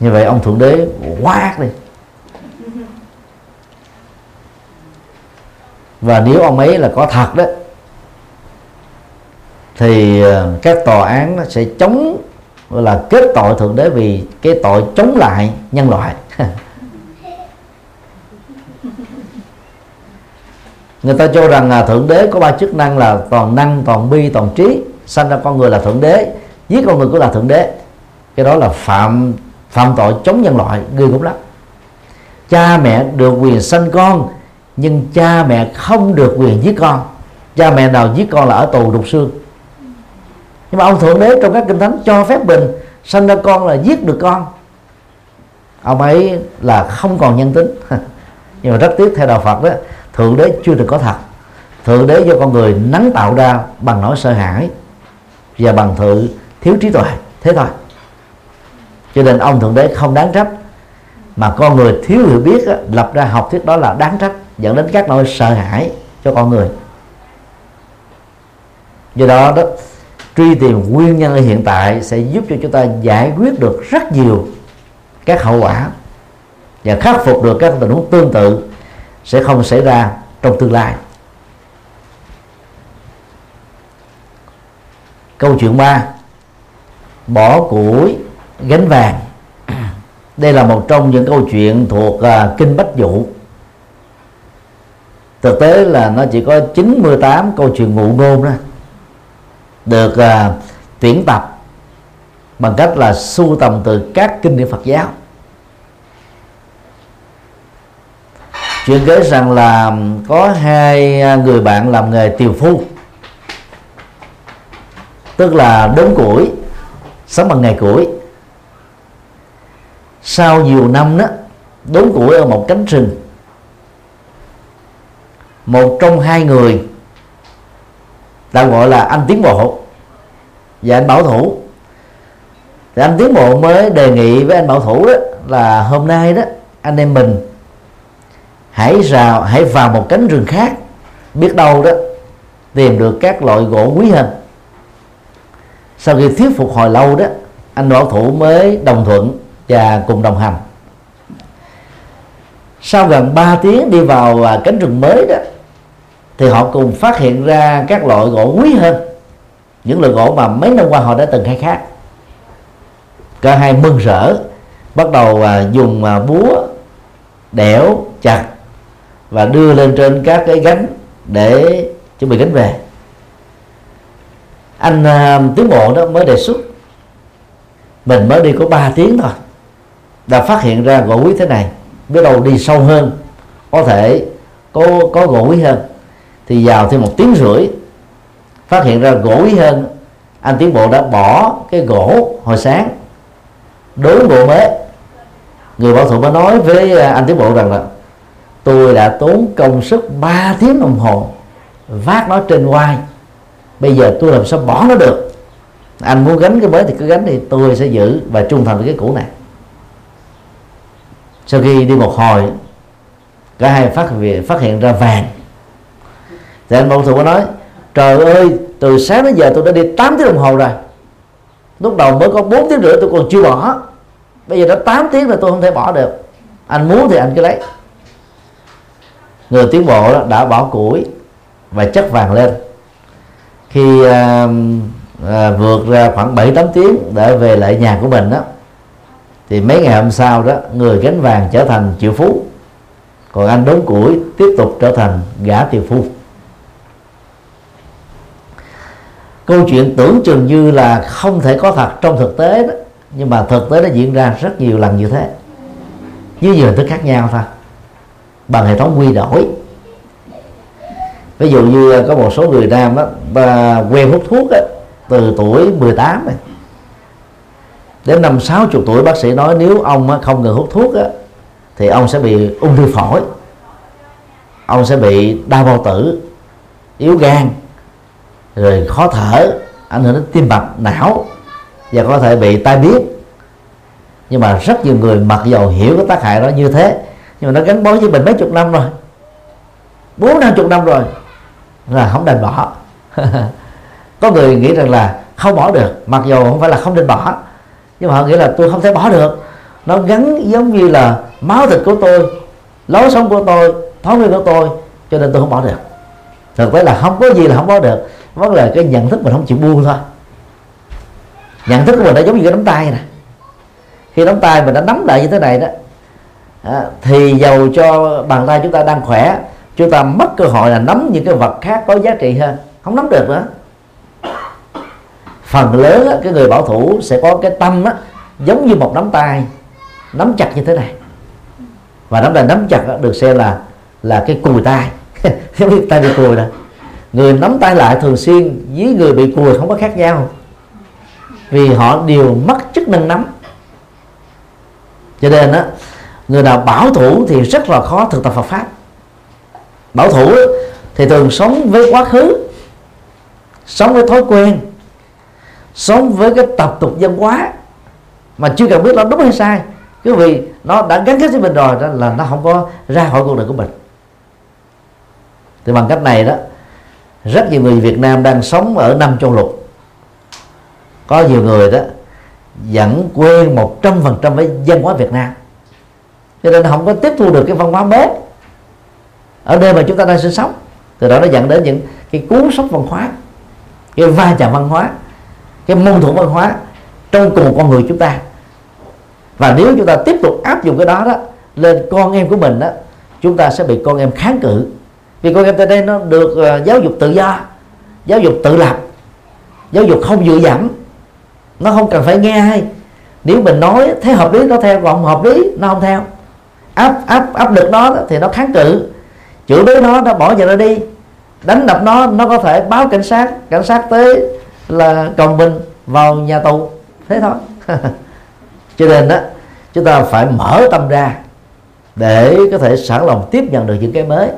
Như vậy ông thượng đế quát đi. Và nếu ông ấy là có thật đó, thì ờ, các tòa án nó sẽ chống là kết tội thượng đế vì cái tội chống lại nhân loại. người ta cho rằng là thượng đế có ba chức năng là toàn năng, toàn bi, toàn trí. Sanh ra con người là thượng đế, giết con người cũng là thượng đế. Cái đó là phạm phạm tội chống nhân loại, ghê gớm lắm. Cha mẹ được quyền sanh con, nhưng cha mẹ không được quyền giết con. Cha mẹ nào giết con là ở tù đục xương. Nhưng mà ông thượng đế trong các kinh thánh cho phép mình sanh ra con là giết được con. Ông ấy là không còn nhân tính. Nhưng mà rất tiếc theo đạo Phật đó thượng đế chưa được có thật. Thượng đế do con người nắng tạo ra bằng nỗi sợ hãi và bằng sự thiếu trí tuệ. Thế thôi. Cho nên ông thượng đế không đáng trách mà con người thiếu hiểu biết á, lập ra học thuyết đó là đáng trách dẫn đến các nỗi sợ hãi cho con người. Do đó đó truy tìm nguyên nhân ở hiện tại sẽ giúp cho chúng ta giải quyết được rất nhiều các hậu quả và khắc phục được các tình huống tương tự sẽ không xảy ra trong tương lai. Câu chuyện 3 bỏ củi gánh vàng. Đây là một trong những câu chuyện thuộc uh, kinh bách dụ. Thực tế là nó chỉ có 98 câu chuyện ngụ ngôn đó được uh, tuyển tập bằng cách là sưu tầm từ các kinh điển Phật giáo. Chuyện kể rằng là có hai à, người bạn làm nghề tiều phu, tức là đốn củi, sống bằng nghề củi. Sau nhiều năm đó đốn củi ở một cánh rừng. Một trong hai người ta gọi là anh tiến bộ. Và anh bảo thủ. Thì anh tiến bộ mới đề nghị với anh bảo thủ đó là hôm nay đó, anh em mình hãy rào, hãy vào một cánh rừng khác. Biết đâu đó, tìm được các loại gỗ quý hơn. Sau khi thuyết phục hồi lâu đó, anh bảo thủ mới đồng thuận và cùng đồng hành. Sau gần 3 tiếng đi vào à, cánh rừng mới đó, thì họ cùng phát hiện ra các loại gỗ quý hơn. Những loại gỗ mà mấy năm qua họ đã từng khai thác. Cả hai mừng rỡ, bắt đầu à, dùng à, búa, đẽo, chặt và đưa lên trên các cái gánh để chuẩn bị gánh về. Anh uh, tiến bộ đó mới đề xuất. Mình mới đi có 3 tiếng thôi. Đã phát hiện ra gỗ quý thế này biết đâu đi sâu hơn có thể có có gỗ quý hơn. Thì vào thêm một tiếng rưỡi phát hiện ra gỗ quý hơn anh tiến bộ đã bỏ cái gỗ hồi sáng. Đối bộ mới người bảo thủ mới nói với à, anh tiến bộ rằng là tôi đã tốn công sức 3 tiếng đồng hồ vác nó trên vai bây giờ tôi làm sao bỏ nó được? Anh muốn gánh cái mới thì cứ gánh thì tôi sẽ giữ và trung thành với cái cũ này. Sau khi đi một hồi cả hai phát hiện, phát hiện ra vàng. Thì anh bảo thủ có nói trời ơi từ sáng đến giờ tôi đã đi 8 tiếng đồng hồ rồi. Lúc đầu mới có 4 tiếng rưỡi tôi còn chưa bỏ. Bây giờ đã 8 tiếng rồi tôi không thể bỏ được. Anh muốn thì anh cứ lấy người tiến bộ đã bỏ củi và chất vàng lên. Khi à, à, vượt ra khoảng 7 8 tiếng để về lại nhà của mình đó thì mấy ngày hôm sau đó người gánh vàng trở thành triệu phú. Còn anh đốn củi tiếp tục trở thành gã tiều phu. Câu chuyện tưởng chừng như là không thể có thật trong thực tế đó nhưng mà thực tế nó diễn ra rất nhiều lần như thế. Với nhiều hình thức khác nhau thôi bằng hệ thống quy đổi. Ví dụ như có một số người nam đó quen hút thuốc đó, từ tuổi 18 này đến năm 60 tuổi bác sĩ nói nếu ông không ngừng hút thuốc á, thì ông sẽ bị ung thư phổi ông sẽ bị đau bao tử yếu gan rồi khó thở ảnh hưởng đến tim mạch não và có thể bị tai biến. Nhưng mà rất nhiều người mặc dầu hiểu cái tác hại đó như thế nhưng mà nó gắn bó với mình mấy chục năm rồi. Bốn năm chục năm rồi là không đành bỏ. Có người nghĩ rằng là không bỏ được, mặc dù không phải là không nên bỏ, nhưng mà họ nghĩ là tôi không thể bỏ được. Nó gắn giống như là máu thịt của tôi, lối sống của tôi, thói quen của tôi, cho nên tôi không bỏ được. Thực tế là không có gì là không bỏ được. Vấn là cái nhận thức mình không chịu buông thôi. Nhận thức của mình đã giống như cái nắm tay nè. Khi nắm tay mình đã nắm lại như thế này đó à, thì dầu cho bàn tay chúng ta đang khỏe chúng ta mất cơ hội là nắm những cái vật khác có giá trị hơn. Không nắm được nữa. Phần lớn á, cái người bảo thủ sẽ có cái tâm á, giống như một nắm tay nắm chặt như thế này. Và nắm tay nắm chặt được xem là là cái cùi tay. Giống như tay bị cùi đó. Người nắm tay lại thường xuyên với người bị cùi không có khác nhau. Vì họ đều mất chức năng nắm. Cho nên đó người nào bảo thủ thì rất là khó thực tập Phật pháp. Bảo thủ thì thường sống với quá khứ, sống với thói quen, sống với cái tập tục văn hóa mà chưa cần biết nó đúng hay sai. Cứ vì nó đã gắn kết với mình rồi, đó là nó không có ra khỏi cuộc đời của mình. Thì bằng cách này đó, rất nhiều người Việt Nam đang sống ở năm châu lục. Có nhiều người đó vẫn quen một trăm phần trăm với văn hóa Việt Nam cho nên không có tiếp thu được cái văn hóa mới. Ở nơi mà chúng ta đang sinh sống. Từ đó nó dẫn đến những cái cuốn sốc văn hóa cái va chạm văn hóa cái mâu thuẫn văn hóa trong cùng một con người chúng ta. Và nếu chúng ta tiếp tục áp dụng cái đó đó lên con em của mình đó chúng ta sẽ bị con em kháng cự. Vì con em tại đây nó được uh, giáo dục tự do giáo dục tự lập giáo dục không dựa dẫm. Nó không cần phải nghe hay. Nếu mình nói thấy hợp lý nó theo còn không hợp lý nó không theo áp áp áp lực nó thì nó kháng cự. Chửi bới nó nó bỏ giờ nó đi. Đánh đập nó nó có thể báo cảnh sát. Cảnh sát tới là còn mình vào nhà tù. Thế thôi. Cho nên đó chúng ta phải mở tâm ra để có thể sẵn lòng tiếp nhận được những cái mới.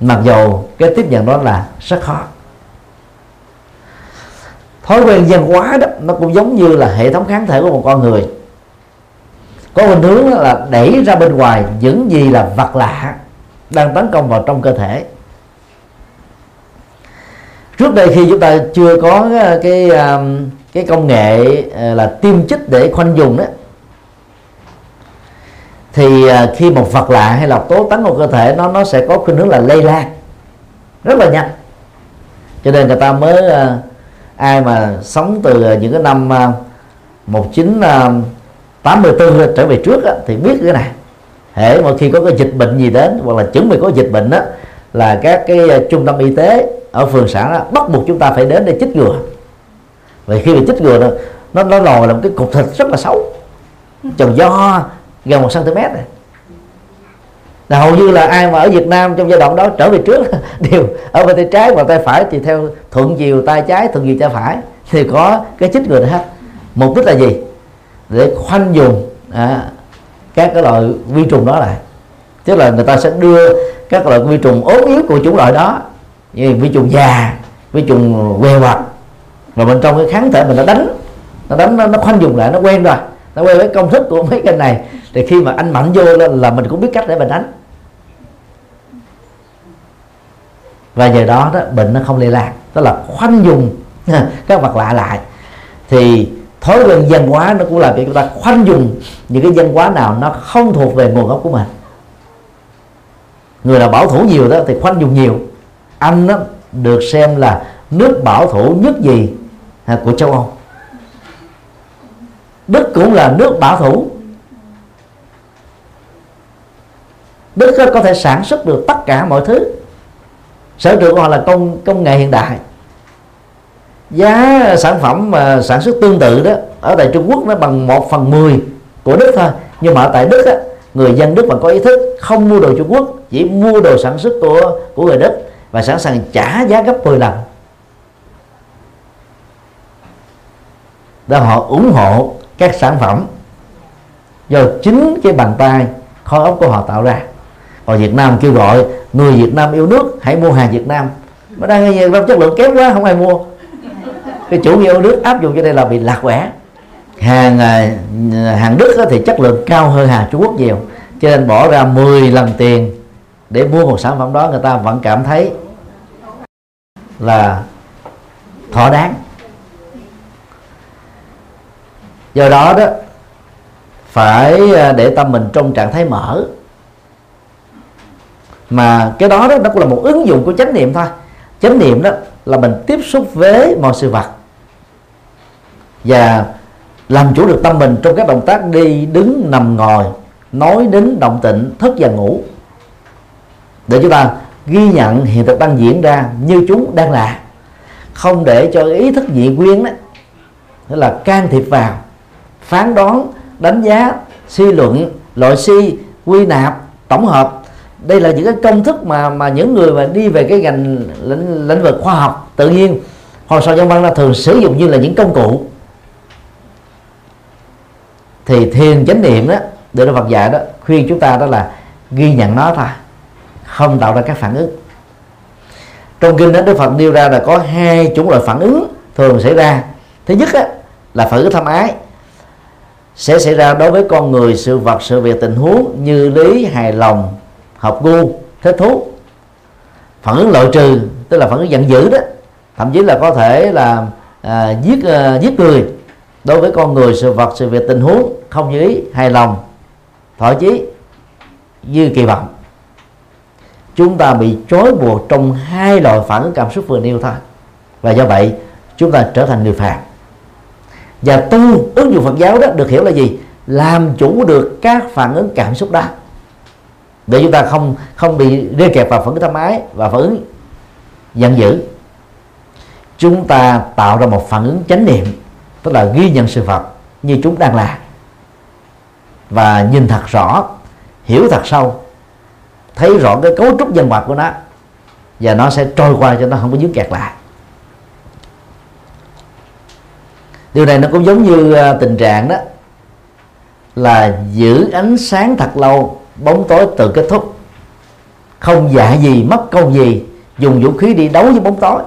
Mặc dù cái tiếp nhận đó là rất khó. Thói quen văn hóa đó, nó cũng giống như là hệ thống kháng thể của một con người có khuynh hướng là đẩy ra bên ngoài những gì là vật lạ đang tấn công vào trong cơ thể. Trước đây khi chúng ta chưa có ờ, cái ờ, cái công nghệ ờ, là tiêm chích để khoanh dùng đó, thì khi một vật lạ hay độc tố tấn vào cơ thể nó nó sẽ có khuynh hướng là lây lan rất là nhanh. Cho nên người ta mới ai mà sống từ những cái năm 1984 trở về trước á, thì biết cái này. Hệ mà khi có cái dịch bệnh gì đến hoặc là chuẩn bị có dịch bệnh đó là các cái ờ, trung tâm y tế ở phường xã đó, bắt buộc chúng ta phải đến để chích ngừa. Vậy khi mà chích ngừa đó, nó nó lòi là một cái cục thịt rất là xấu. Chồng do gần một cm này. Là hầu như là ai mà ở Việt Nam trong giai đoạn đó trở về trước đều ở bên tay trái và tay phải thì theo thuận chiều tay trái thuận chiều tay phải thì có cái chích ngừa hết. Mục đích là gì? Để khoanh dùng à, các cái loại vi trùng đó lại. Tức là người ta sẽ đưa các loại vi trùng ốm yếu của chủng loại đó như vi trùng già vi trùng què quặt và bên trong cái kháng thể mình nó đánh nó đánh nó, nó khoanh dùng lại nó quen rồi nó quen với công thức của mấy cái này. Thì khi mà anh mạnh vô lên là mình cũng biết cách để mình đánh. Và nhờ đó đó bệnh nó không lây lan đó là khoanh dùng các vật lạ lại. Thì thói quen văn hóa nó cũng là việc chúng ta khoanh dùng những cái văn hóa nào nó không thuộc về nguồn gốc của mình. Người nào bảo thủ nhiều đó thì khoanh dùng nhiều. Anh đó được xem là nước bảo thủ nhất gì à, của châu Âu. Đức cũng là nước bảo thủ. Đức có thể sản xuất được tất cả mọi thứ. Sở trường của họ là công công nghệ hiện đại giá sản phẩm mà sản xuất tương tự đó ở tại Trung Quốc nó bằng 1 phần 10 của Đức thôi. Nhưng mà ở tại Đức á, người dân Đức mà có ý thức không mua đồ Trung Quốc chỉ mua đồ sản xuất của của người Đức và sẵn sàng trả giá gấp 10 lần. Để họ ủng hộ các sản phẩm do chính cái bàn tay kho ốc của họ tạo ra. Còn Việt Nam kêu gọi người Việt Nam yêu nước hãy mua hàng Việt Nam. Mà đang nghe chất lượng kém quá không ai mua cái chủ nghĩa yêu nước áp dụng cho đây là bị lạc quẻ. Hàng à, hàng Đức thì chất lượng cao hơn hàng Trung Quốc nhiều, cho nên bỏ ra 10 lần tiền để mua một sản phẩm đó, người ta vẫn cảm thấy là thỏa đáng. Do đó đó, phải à, để tâm mình trong trạng thái mở. Mà cái đó đó, nó cũng là một ứng dụng của chánh niệm thôi. Chánh niệm đó là mình tiếp xúc với mọi sự vật và làm chủ được tâm mình trong các động tác đi đứng nằm ngồi nói đến động tịnh thức và ngủ. Để chúng ta ghi nhận hiện thực đang diễn ra như chúng đang là. Không để cho ý thức nhị quyến đó là can thiệp vào phán đoán đánh giá suy luận loại suy quy nạp tổng hợp. Đây là những cái công thức mà mà những người mà đi về cái ngành lĩnh, lĩnh vực khoa học tự nhiên hoặc sau nhân văn là thường sử dụng như là những công cụ thì thiền chánh niệm đó được Đức Phật dạy đó khuyên chúng ta đó là ghi nhận nó thôi không tạo ra các phản ứng. Trong kinh đó Đức Phật nêu ra là có hai chủng loại phản ứng thường xảy ra. Thứ nhất á, là phản ứng tham ái sẽ xảy ra đối với con người sự vật sự việc tình huống như lý hài lòng hợp gu thích thú. Phản ứng loại trừ tức là phản ứng giận dữ đó thậm chí là có thể là à, giết à, giết người đối với con người, sự vật, sự việc, tình huống, không như ý, hài lòng, thỏa chí, như kỳ vọng. Chúng ta bị trói buộc trong hai loại phản ứng cảm xúc vừa nêu thôi. Và do vậy, chúng ta trở thành người phàm. Và tu ứng dụng Phật giáo đó được hiểu là gì? Làm chủ được các phản ứng cảm xúc đó. Để chúng ta không không bị rê kẹp vào phản ứng tham ái và phản ứng giận dữ. Chúng ta tạo ra một phản ứng chánh niệm tức là ghi nhận sự vật như chúng đang là và nhìn thật rõ, hiểu thật sâu, thấy rõ cái cấu trúc dân hoạt của nó, và nó sẽ trôi qua cho nó không có dứt kẹt lại. Điều này nó cũng giống như à, tình trạng đó, là giữ ánh sáng thật lâu, bóng tối tự kết thúc. Không dạ gì, mất công gì, dùng vũ khí đi đấu với bóng tối.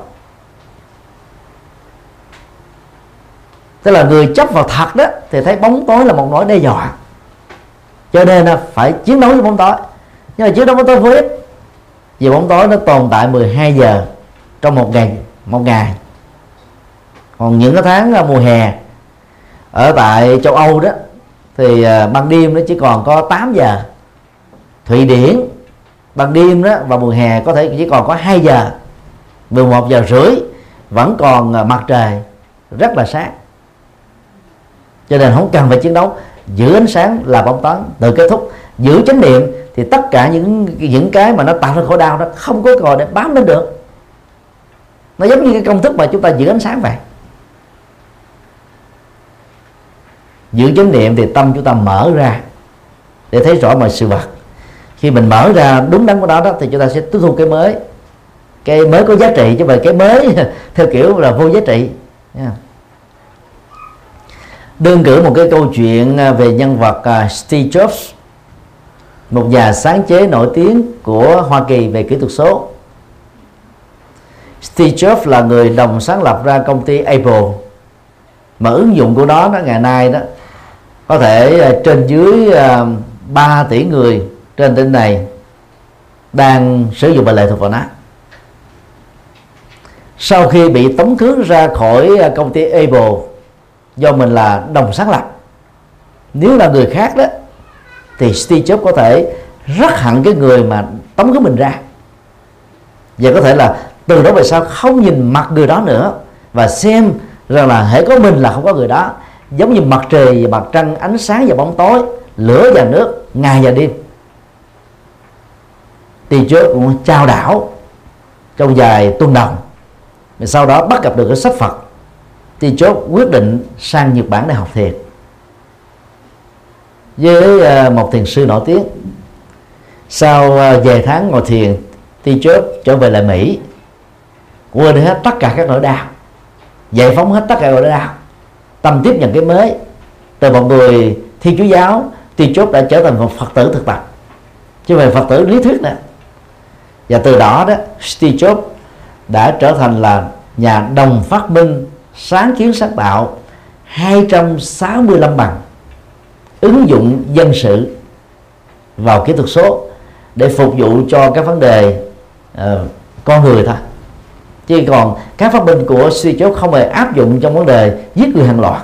Tức là người chấp vào thật đó, thì thấy bóng tối là một nỗi đe dọa. Cho nên là phải chiến đấu với bóng tối. Nhưng mà chiến đấu với bóng tối với vì bóng tối nó tồn tại 12 giờ trong một ngày một ngày. Còn những cái tháng à, mùa hè, ở tại châu Âu đó, thì à, ban đêm nó chỉ còn có 8 giờ. Thụy Điển, ban đêm đó và mùa hè có thể chỉ còn có 2 giờ. 11 giờ rưỡi vẫn còn à, mặt trời rất là sáng cho nên không cần phải chiến đấu. Giữ ánh sáng là bóng toán tự kết thúc, giữ chánh niệm thì tất cả những những cái mà nó tạo ra khổ đau đó không có còn để bám lên được. Nó giống như cái công thức mà chúng ta giữ ánh sáng vậy. Giữ chánh niệm thì tâm chúng ta mở ra để thấy rõ mọi sự vật. Khi mình mở ra đúng đắn của đó đó thì chúng ta sẽ tiếp thu cái mới. Cái mới có giá trị chứ mà cái mới theo kiểu là vô giá trị. Yeah đơn cử một cái câu chuyện à, về nhân vật à, Steve Jobs, một nhà sáng chế nổi tiếng của Hoa Kỳ về kỹ thuật số. Steve Jobs là người đồng sáng lập ra công ty Apple, mà ứng dụng của nó đó ngày nay đó, có thể à, trên dưới 3 tỷ người trên tỉnh này đang sử dụng và lệ thuộc vào nó. Sau khi bị tống khứ ra khỏi công ty Apple do mình là đồng sáng lập. Nếu là người khác đó, thì Steve Jobs có thể rất hận cái người mà tống cái mình ra. Và có thể là từ đó về sau không nhìn mặt người đó nữa và xem rằng là hãy có mình là không có người đó. Giống như mặt trời và mặt trăng, ánh sáng và bóng tối, lửa và nước, ngày và đêm. Steve Jobs cũng trao đảo trong vài tuần đồng sau đó bắt gặp được cái sách Phật thì chốt quyết định sang Nhật Bản để học thiền với à, một thiền sư nổi tiếng. Sau à, vài tháng ngồi thiền, thì chốt trở về lại Mỹ. Quên hết tất cả các nỗi đau. Giải phóng hết tất cả nỗi đau. Tâm tiếp nhận cái mới. Từ một người thi chúa giáo, thì chốt đã trở thành một phật tử thực tập. Chứ về phật tử lý thuyết nữa. Và từ đó đó Steve Jobs đã trở thành là nhà đồng phát minh sáng kiến sáng tạo 265 bằng ứng dụng dân sự vào kỹ thuật số để phục vụ cho các vấn đề uh, con người thôi. Chứ còn các phát minh của suy chốt không hề áp dụng trong vấn đề giết người hàng loạt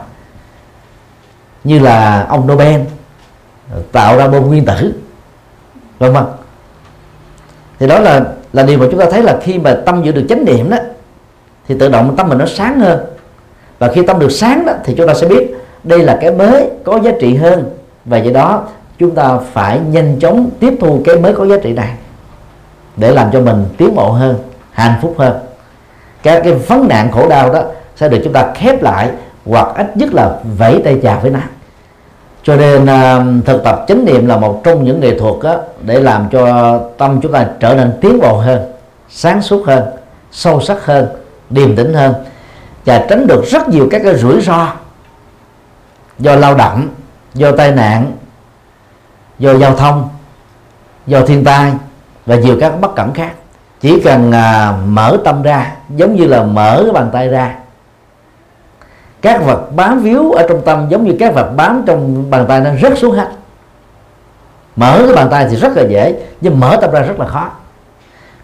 như là ông Nobel ờ, tạo ra bom nguyên tử vân vân. Thì đó là là điều mà chúng ta thấy là khi mà tâm giữ được chánh niệm đó thì tự động tâm mình nó sáng hơn và khi tâm được sáng đó thì chúng ta sẽ biết đây là cái mới có giá trị hơn. Và do đó chúng ta phải nhanh chóng tiếp thu cái mới có giá trị này để làm cho mình tiến bộ hơn hạnh phúc hơn. Các cái vấn nạn khổ đau đó sẽ được chúng ta khép lại hoặc ít nhất là vẫy tay chào với nó. Cho nên à, thực tập chánh niệm là một trong những nghệ thuật đó, để làm cho tâm chúng ta trở nên tiến bộ hơn sáng suốt hơn sâu sắc hơn điềm tĩnh hơn và tránh được rất nhiều các cái rủi ro do lao động do tai nạn do giao thông do thiên tai và nhiều các bất cẩn khác. Chỉ cần à, mở tâm ra giống như là mở cái bàn tay ra các vật bám víu ở trong tâm giống như các vật bám trong bàn tay nó rất xuống hết. Mở cái bàn tay thì rất là dễ nhưng mở tâm ra rất là khó.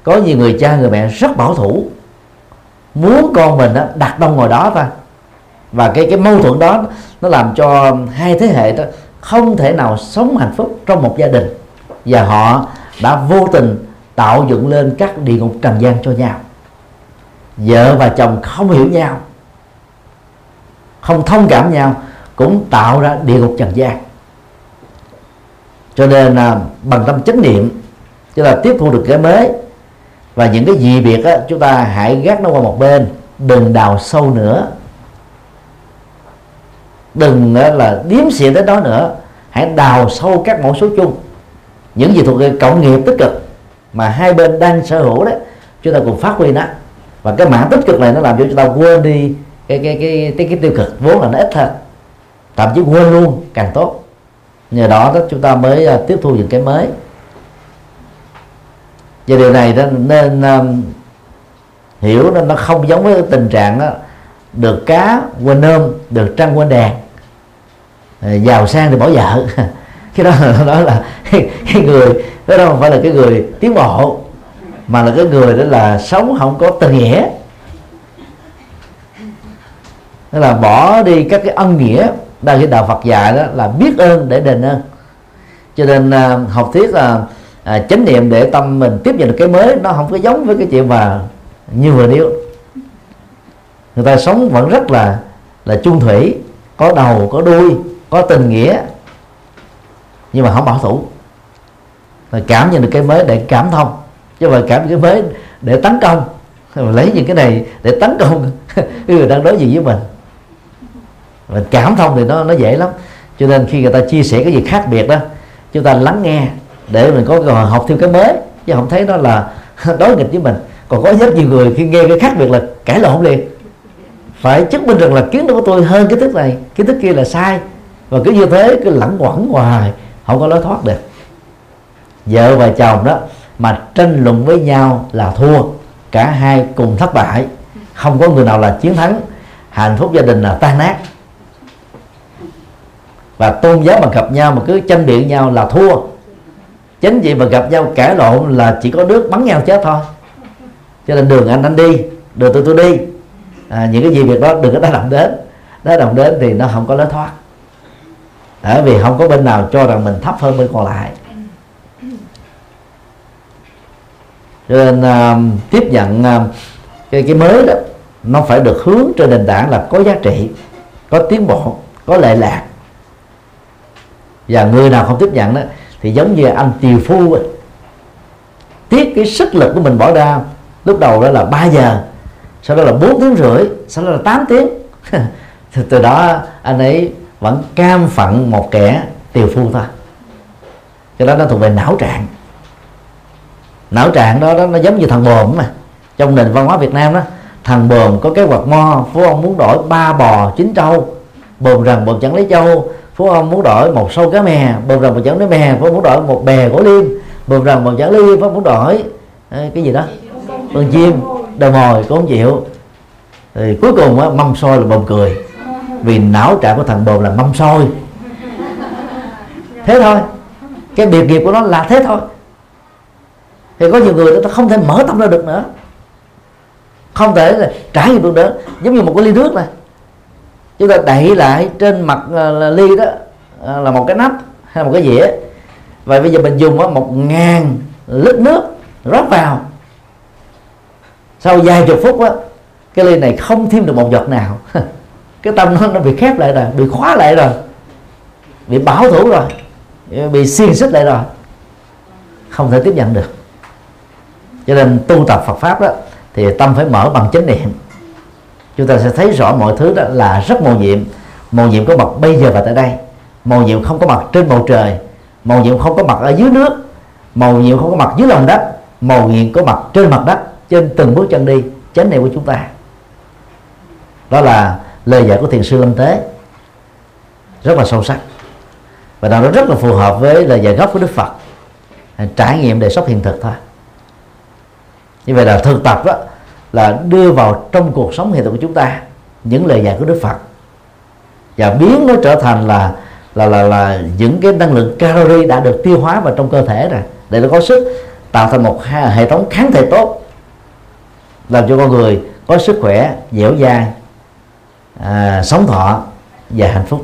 Có nhiều người cha người mẹ rất bảo thủ muốn con mình đó, đặt đông ngồi đó thôi. Và cái cái mâu thuẫn đó nó làm cho hai thế hệ đó không thể nào sống hạnh phúc trong một gia đình. Và họ đã vô tình tạo dựng lên các địa ngục trần gian cho nhau. Vợ và chồng không hiểu nhau không thông cảm nhau cũng tạo ra địa ngục trần gian. Cho nên là bằng tâm chánh niệm tức là tiếp thu được cái mới và những cái gì biệt á, chúng ta hãy gác nó qua một bên. Đừng đào sâu nữa. Đừng là điếm xịn tới đó nữa. Hãy đào sâu các mẫu số chung. Những gì thuộc về cộng nghiệp tích cực mà hai bên đang sở hữu đấy chúng ta cùng phát huy nó. Và cái mảng tích cực này nó làm cho chúng ta quên đi cái cái cái cái, cái tiêu cực. Vốn là nó ít hơn. Thậm chí quên luôn càng tốt. Nhờ đó đó chúng ta mới à, tiếp thu những cái mới và điều này đó nên um, hiểu nên nó không giống với tình trạng đó, được cá quên nôm được trăng quên đèn à, giàu sang thì bỏ vợ. Cái đó là nói là cái, cái người đó không phải là cái người tiến bộ mà là cái người đó là sống không có tình nghĩa. Tức là bỏ đi các cái ân nghĩa đang cái đạo Phật dạy đó là biết ơn để đền ơn. Cho nên um, học thuyết là à, chánh niệm để tâm mình tiếp nhận được cái mới nó không có giống với cái chuyện mà như vừa nêu. Người ta sống vẫn rất là là chung thủy có đầu có đuôi có tình nghĩa nhưng mà không bảo thủ. Mà cảm nhận được cái mới để cảm thông chứ mà cảm nhận cái mới để tấn công. Lấy những cái này để tấn công cái người đang đối diện với mình. Và cảm thông thì nó nó dễ lắm. Cho nên khi người ta chia sẻ cái gì khác biệt đó chúng ta lắng nghe để mình có cơ hội học thêm cái mới. Chứ không thấy đó là đối nghịch với mình. Còn có rất nhiều người khi nghe cái khác biệt là cãi lộn liền. Phải chứng minh rằng là kiến thức của tôi hơn kiến thức này. Kiến thức kia là sai. Và cứ như thế, cứ lẳng quẩn hoài. Không có lối thoát được. Vợ và chồng đó, mà tranh luận với nhau là thua. Cả hai cùng thất bại. Không có người nào là chiến thắng. Hạnh phúc gia đình là tan nát. Và tôn giáo mà gặp nhau mà cứ tranh biện nhau là thua chính vì mà gặp nhau cãi lộn là chỉ có nước bắn nhau chết thôi. Cho nên đường anh anh đi đường tôi tôi đi. À, những cái gì việc đó đừng có tác động đến. Tác động đến thì nó không có lối thoát. Bởi vì không có bên nào cho rằng mình thấp hơn bên còn lại. Cho nên uh, tiếp nhận uh, cái cái mới đó nó phải được hướng trên nền tảng là có giá trị có tiến bộ có lệ lạc. Và người nào không tiếp nhận đó thì giống như anh tiều phu ấy. cái sức lực của mình bỏ ra. Lúc đầu đó là 3 giờ sau đó là 4 tiếng rưỡi sau đó là 8 tiếng. Thì từ đó anh ấy vẫn cam phận một kẻ tiều phu thôi. Cái đó nó thuộc về não trạng. Não trạng đó, đó nó giống như thằng bồm mà. Trong nền văn hóa Việt Nam đó thằng bồm có cái quạt mo phú ông muốn đổi ba bò chín trâu. Bồm rằng bồm chẳng lấy trâu phú ông muốn đổi một sâu cá mè bồm rằng một chẳng lấy mè phú ông muốn đổi một bè gỗ liêm bồm rằng một chẳng lấy phú ông muốn đổi cái gì đó? Con chim đầu mồi cũng không chịu. Thì cuối cùng á, mâm soi là bồm cười. Vì não trạng của thằng bồm là mâm soi thế thôi. Cái biệt nghiệp của nó là thế thôi. Thì có nhiều người ta không thể mở tâm ra được nữa. Không thể là trải nghiệm được nữa. Giống như một cái ly nước này chúng ta đẩy lại trên mặt ờ, ly đó ờ, là một cái nắp hay là một cái dĩa. Và bây giờ mình dùng một ngàn lít nước rót vào. Sau vài chục phút á cái ly này không thêm được một giọt nào. Cái tâm nó, nó bị khép lại rồi bị khóa lại rồi. Bị bảo thủ rồi bị xiên xích lại rồi. Không thể tiếp nhận được. Cho nên tu tập Phật pháp đó thì tâm phải mở bằng chánh niệm chúng ta sẽ thấy rõ mọi thứ đó là rất màu nhiệm. Màu nhiệm có mặt bây giờ và tại đây. Màu nhiệm không có mặt trên bầu trời. Màu nhiệm không có mặt ở dưới nước. Màu nhiệm không có mặt dưới lòng đất. Màu nhiệm có mặt trên mặt đất, trên từng bước chân đi, chánh niệm của chúng ta. Đó là lời dạy của thiền sư lâm tế rất là sâu sắc. Và nó rất là phù hợp với lời dạy gốc của đức phật. Trải nghiệm để sống hiện thực thôi. Như vậy là thực tập đó là đưa vào trong cuộc sống hiện tại của chúng ta những lời dạy của đức phật. Và biến nó trở thành là là là là những cái năng lượng calorie đã được tiêu hóa vào trong cơ thể rồi để nó có sức tạo thành một hệ thống kháng thể tốt làm cho con người có sức khỏe dẻo dai à, sống thọ và hạnh phúc.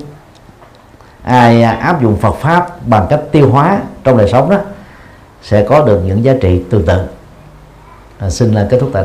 Ai áp dụng Phật pháp bằng cách tiêu hóa trong đời sống đó sẽ có được những giá trị tương tự. À, xin là kết thúc tại đây.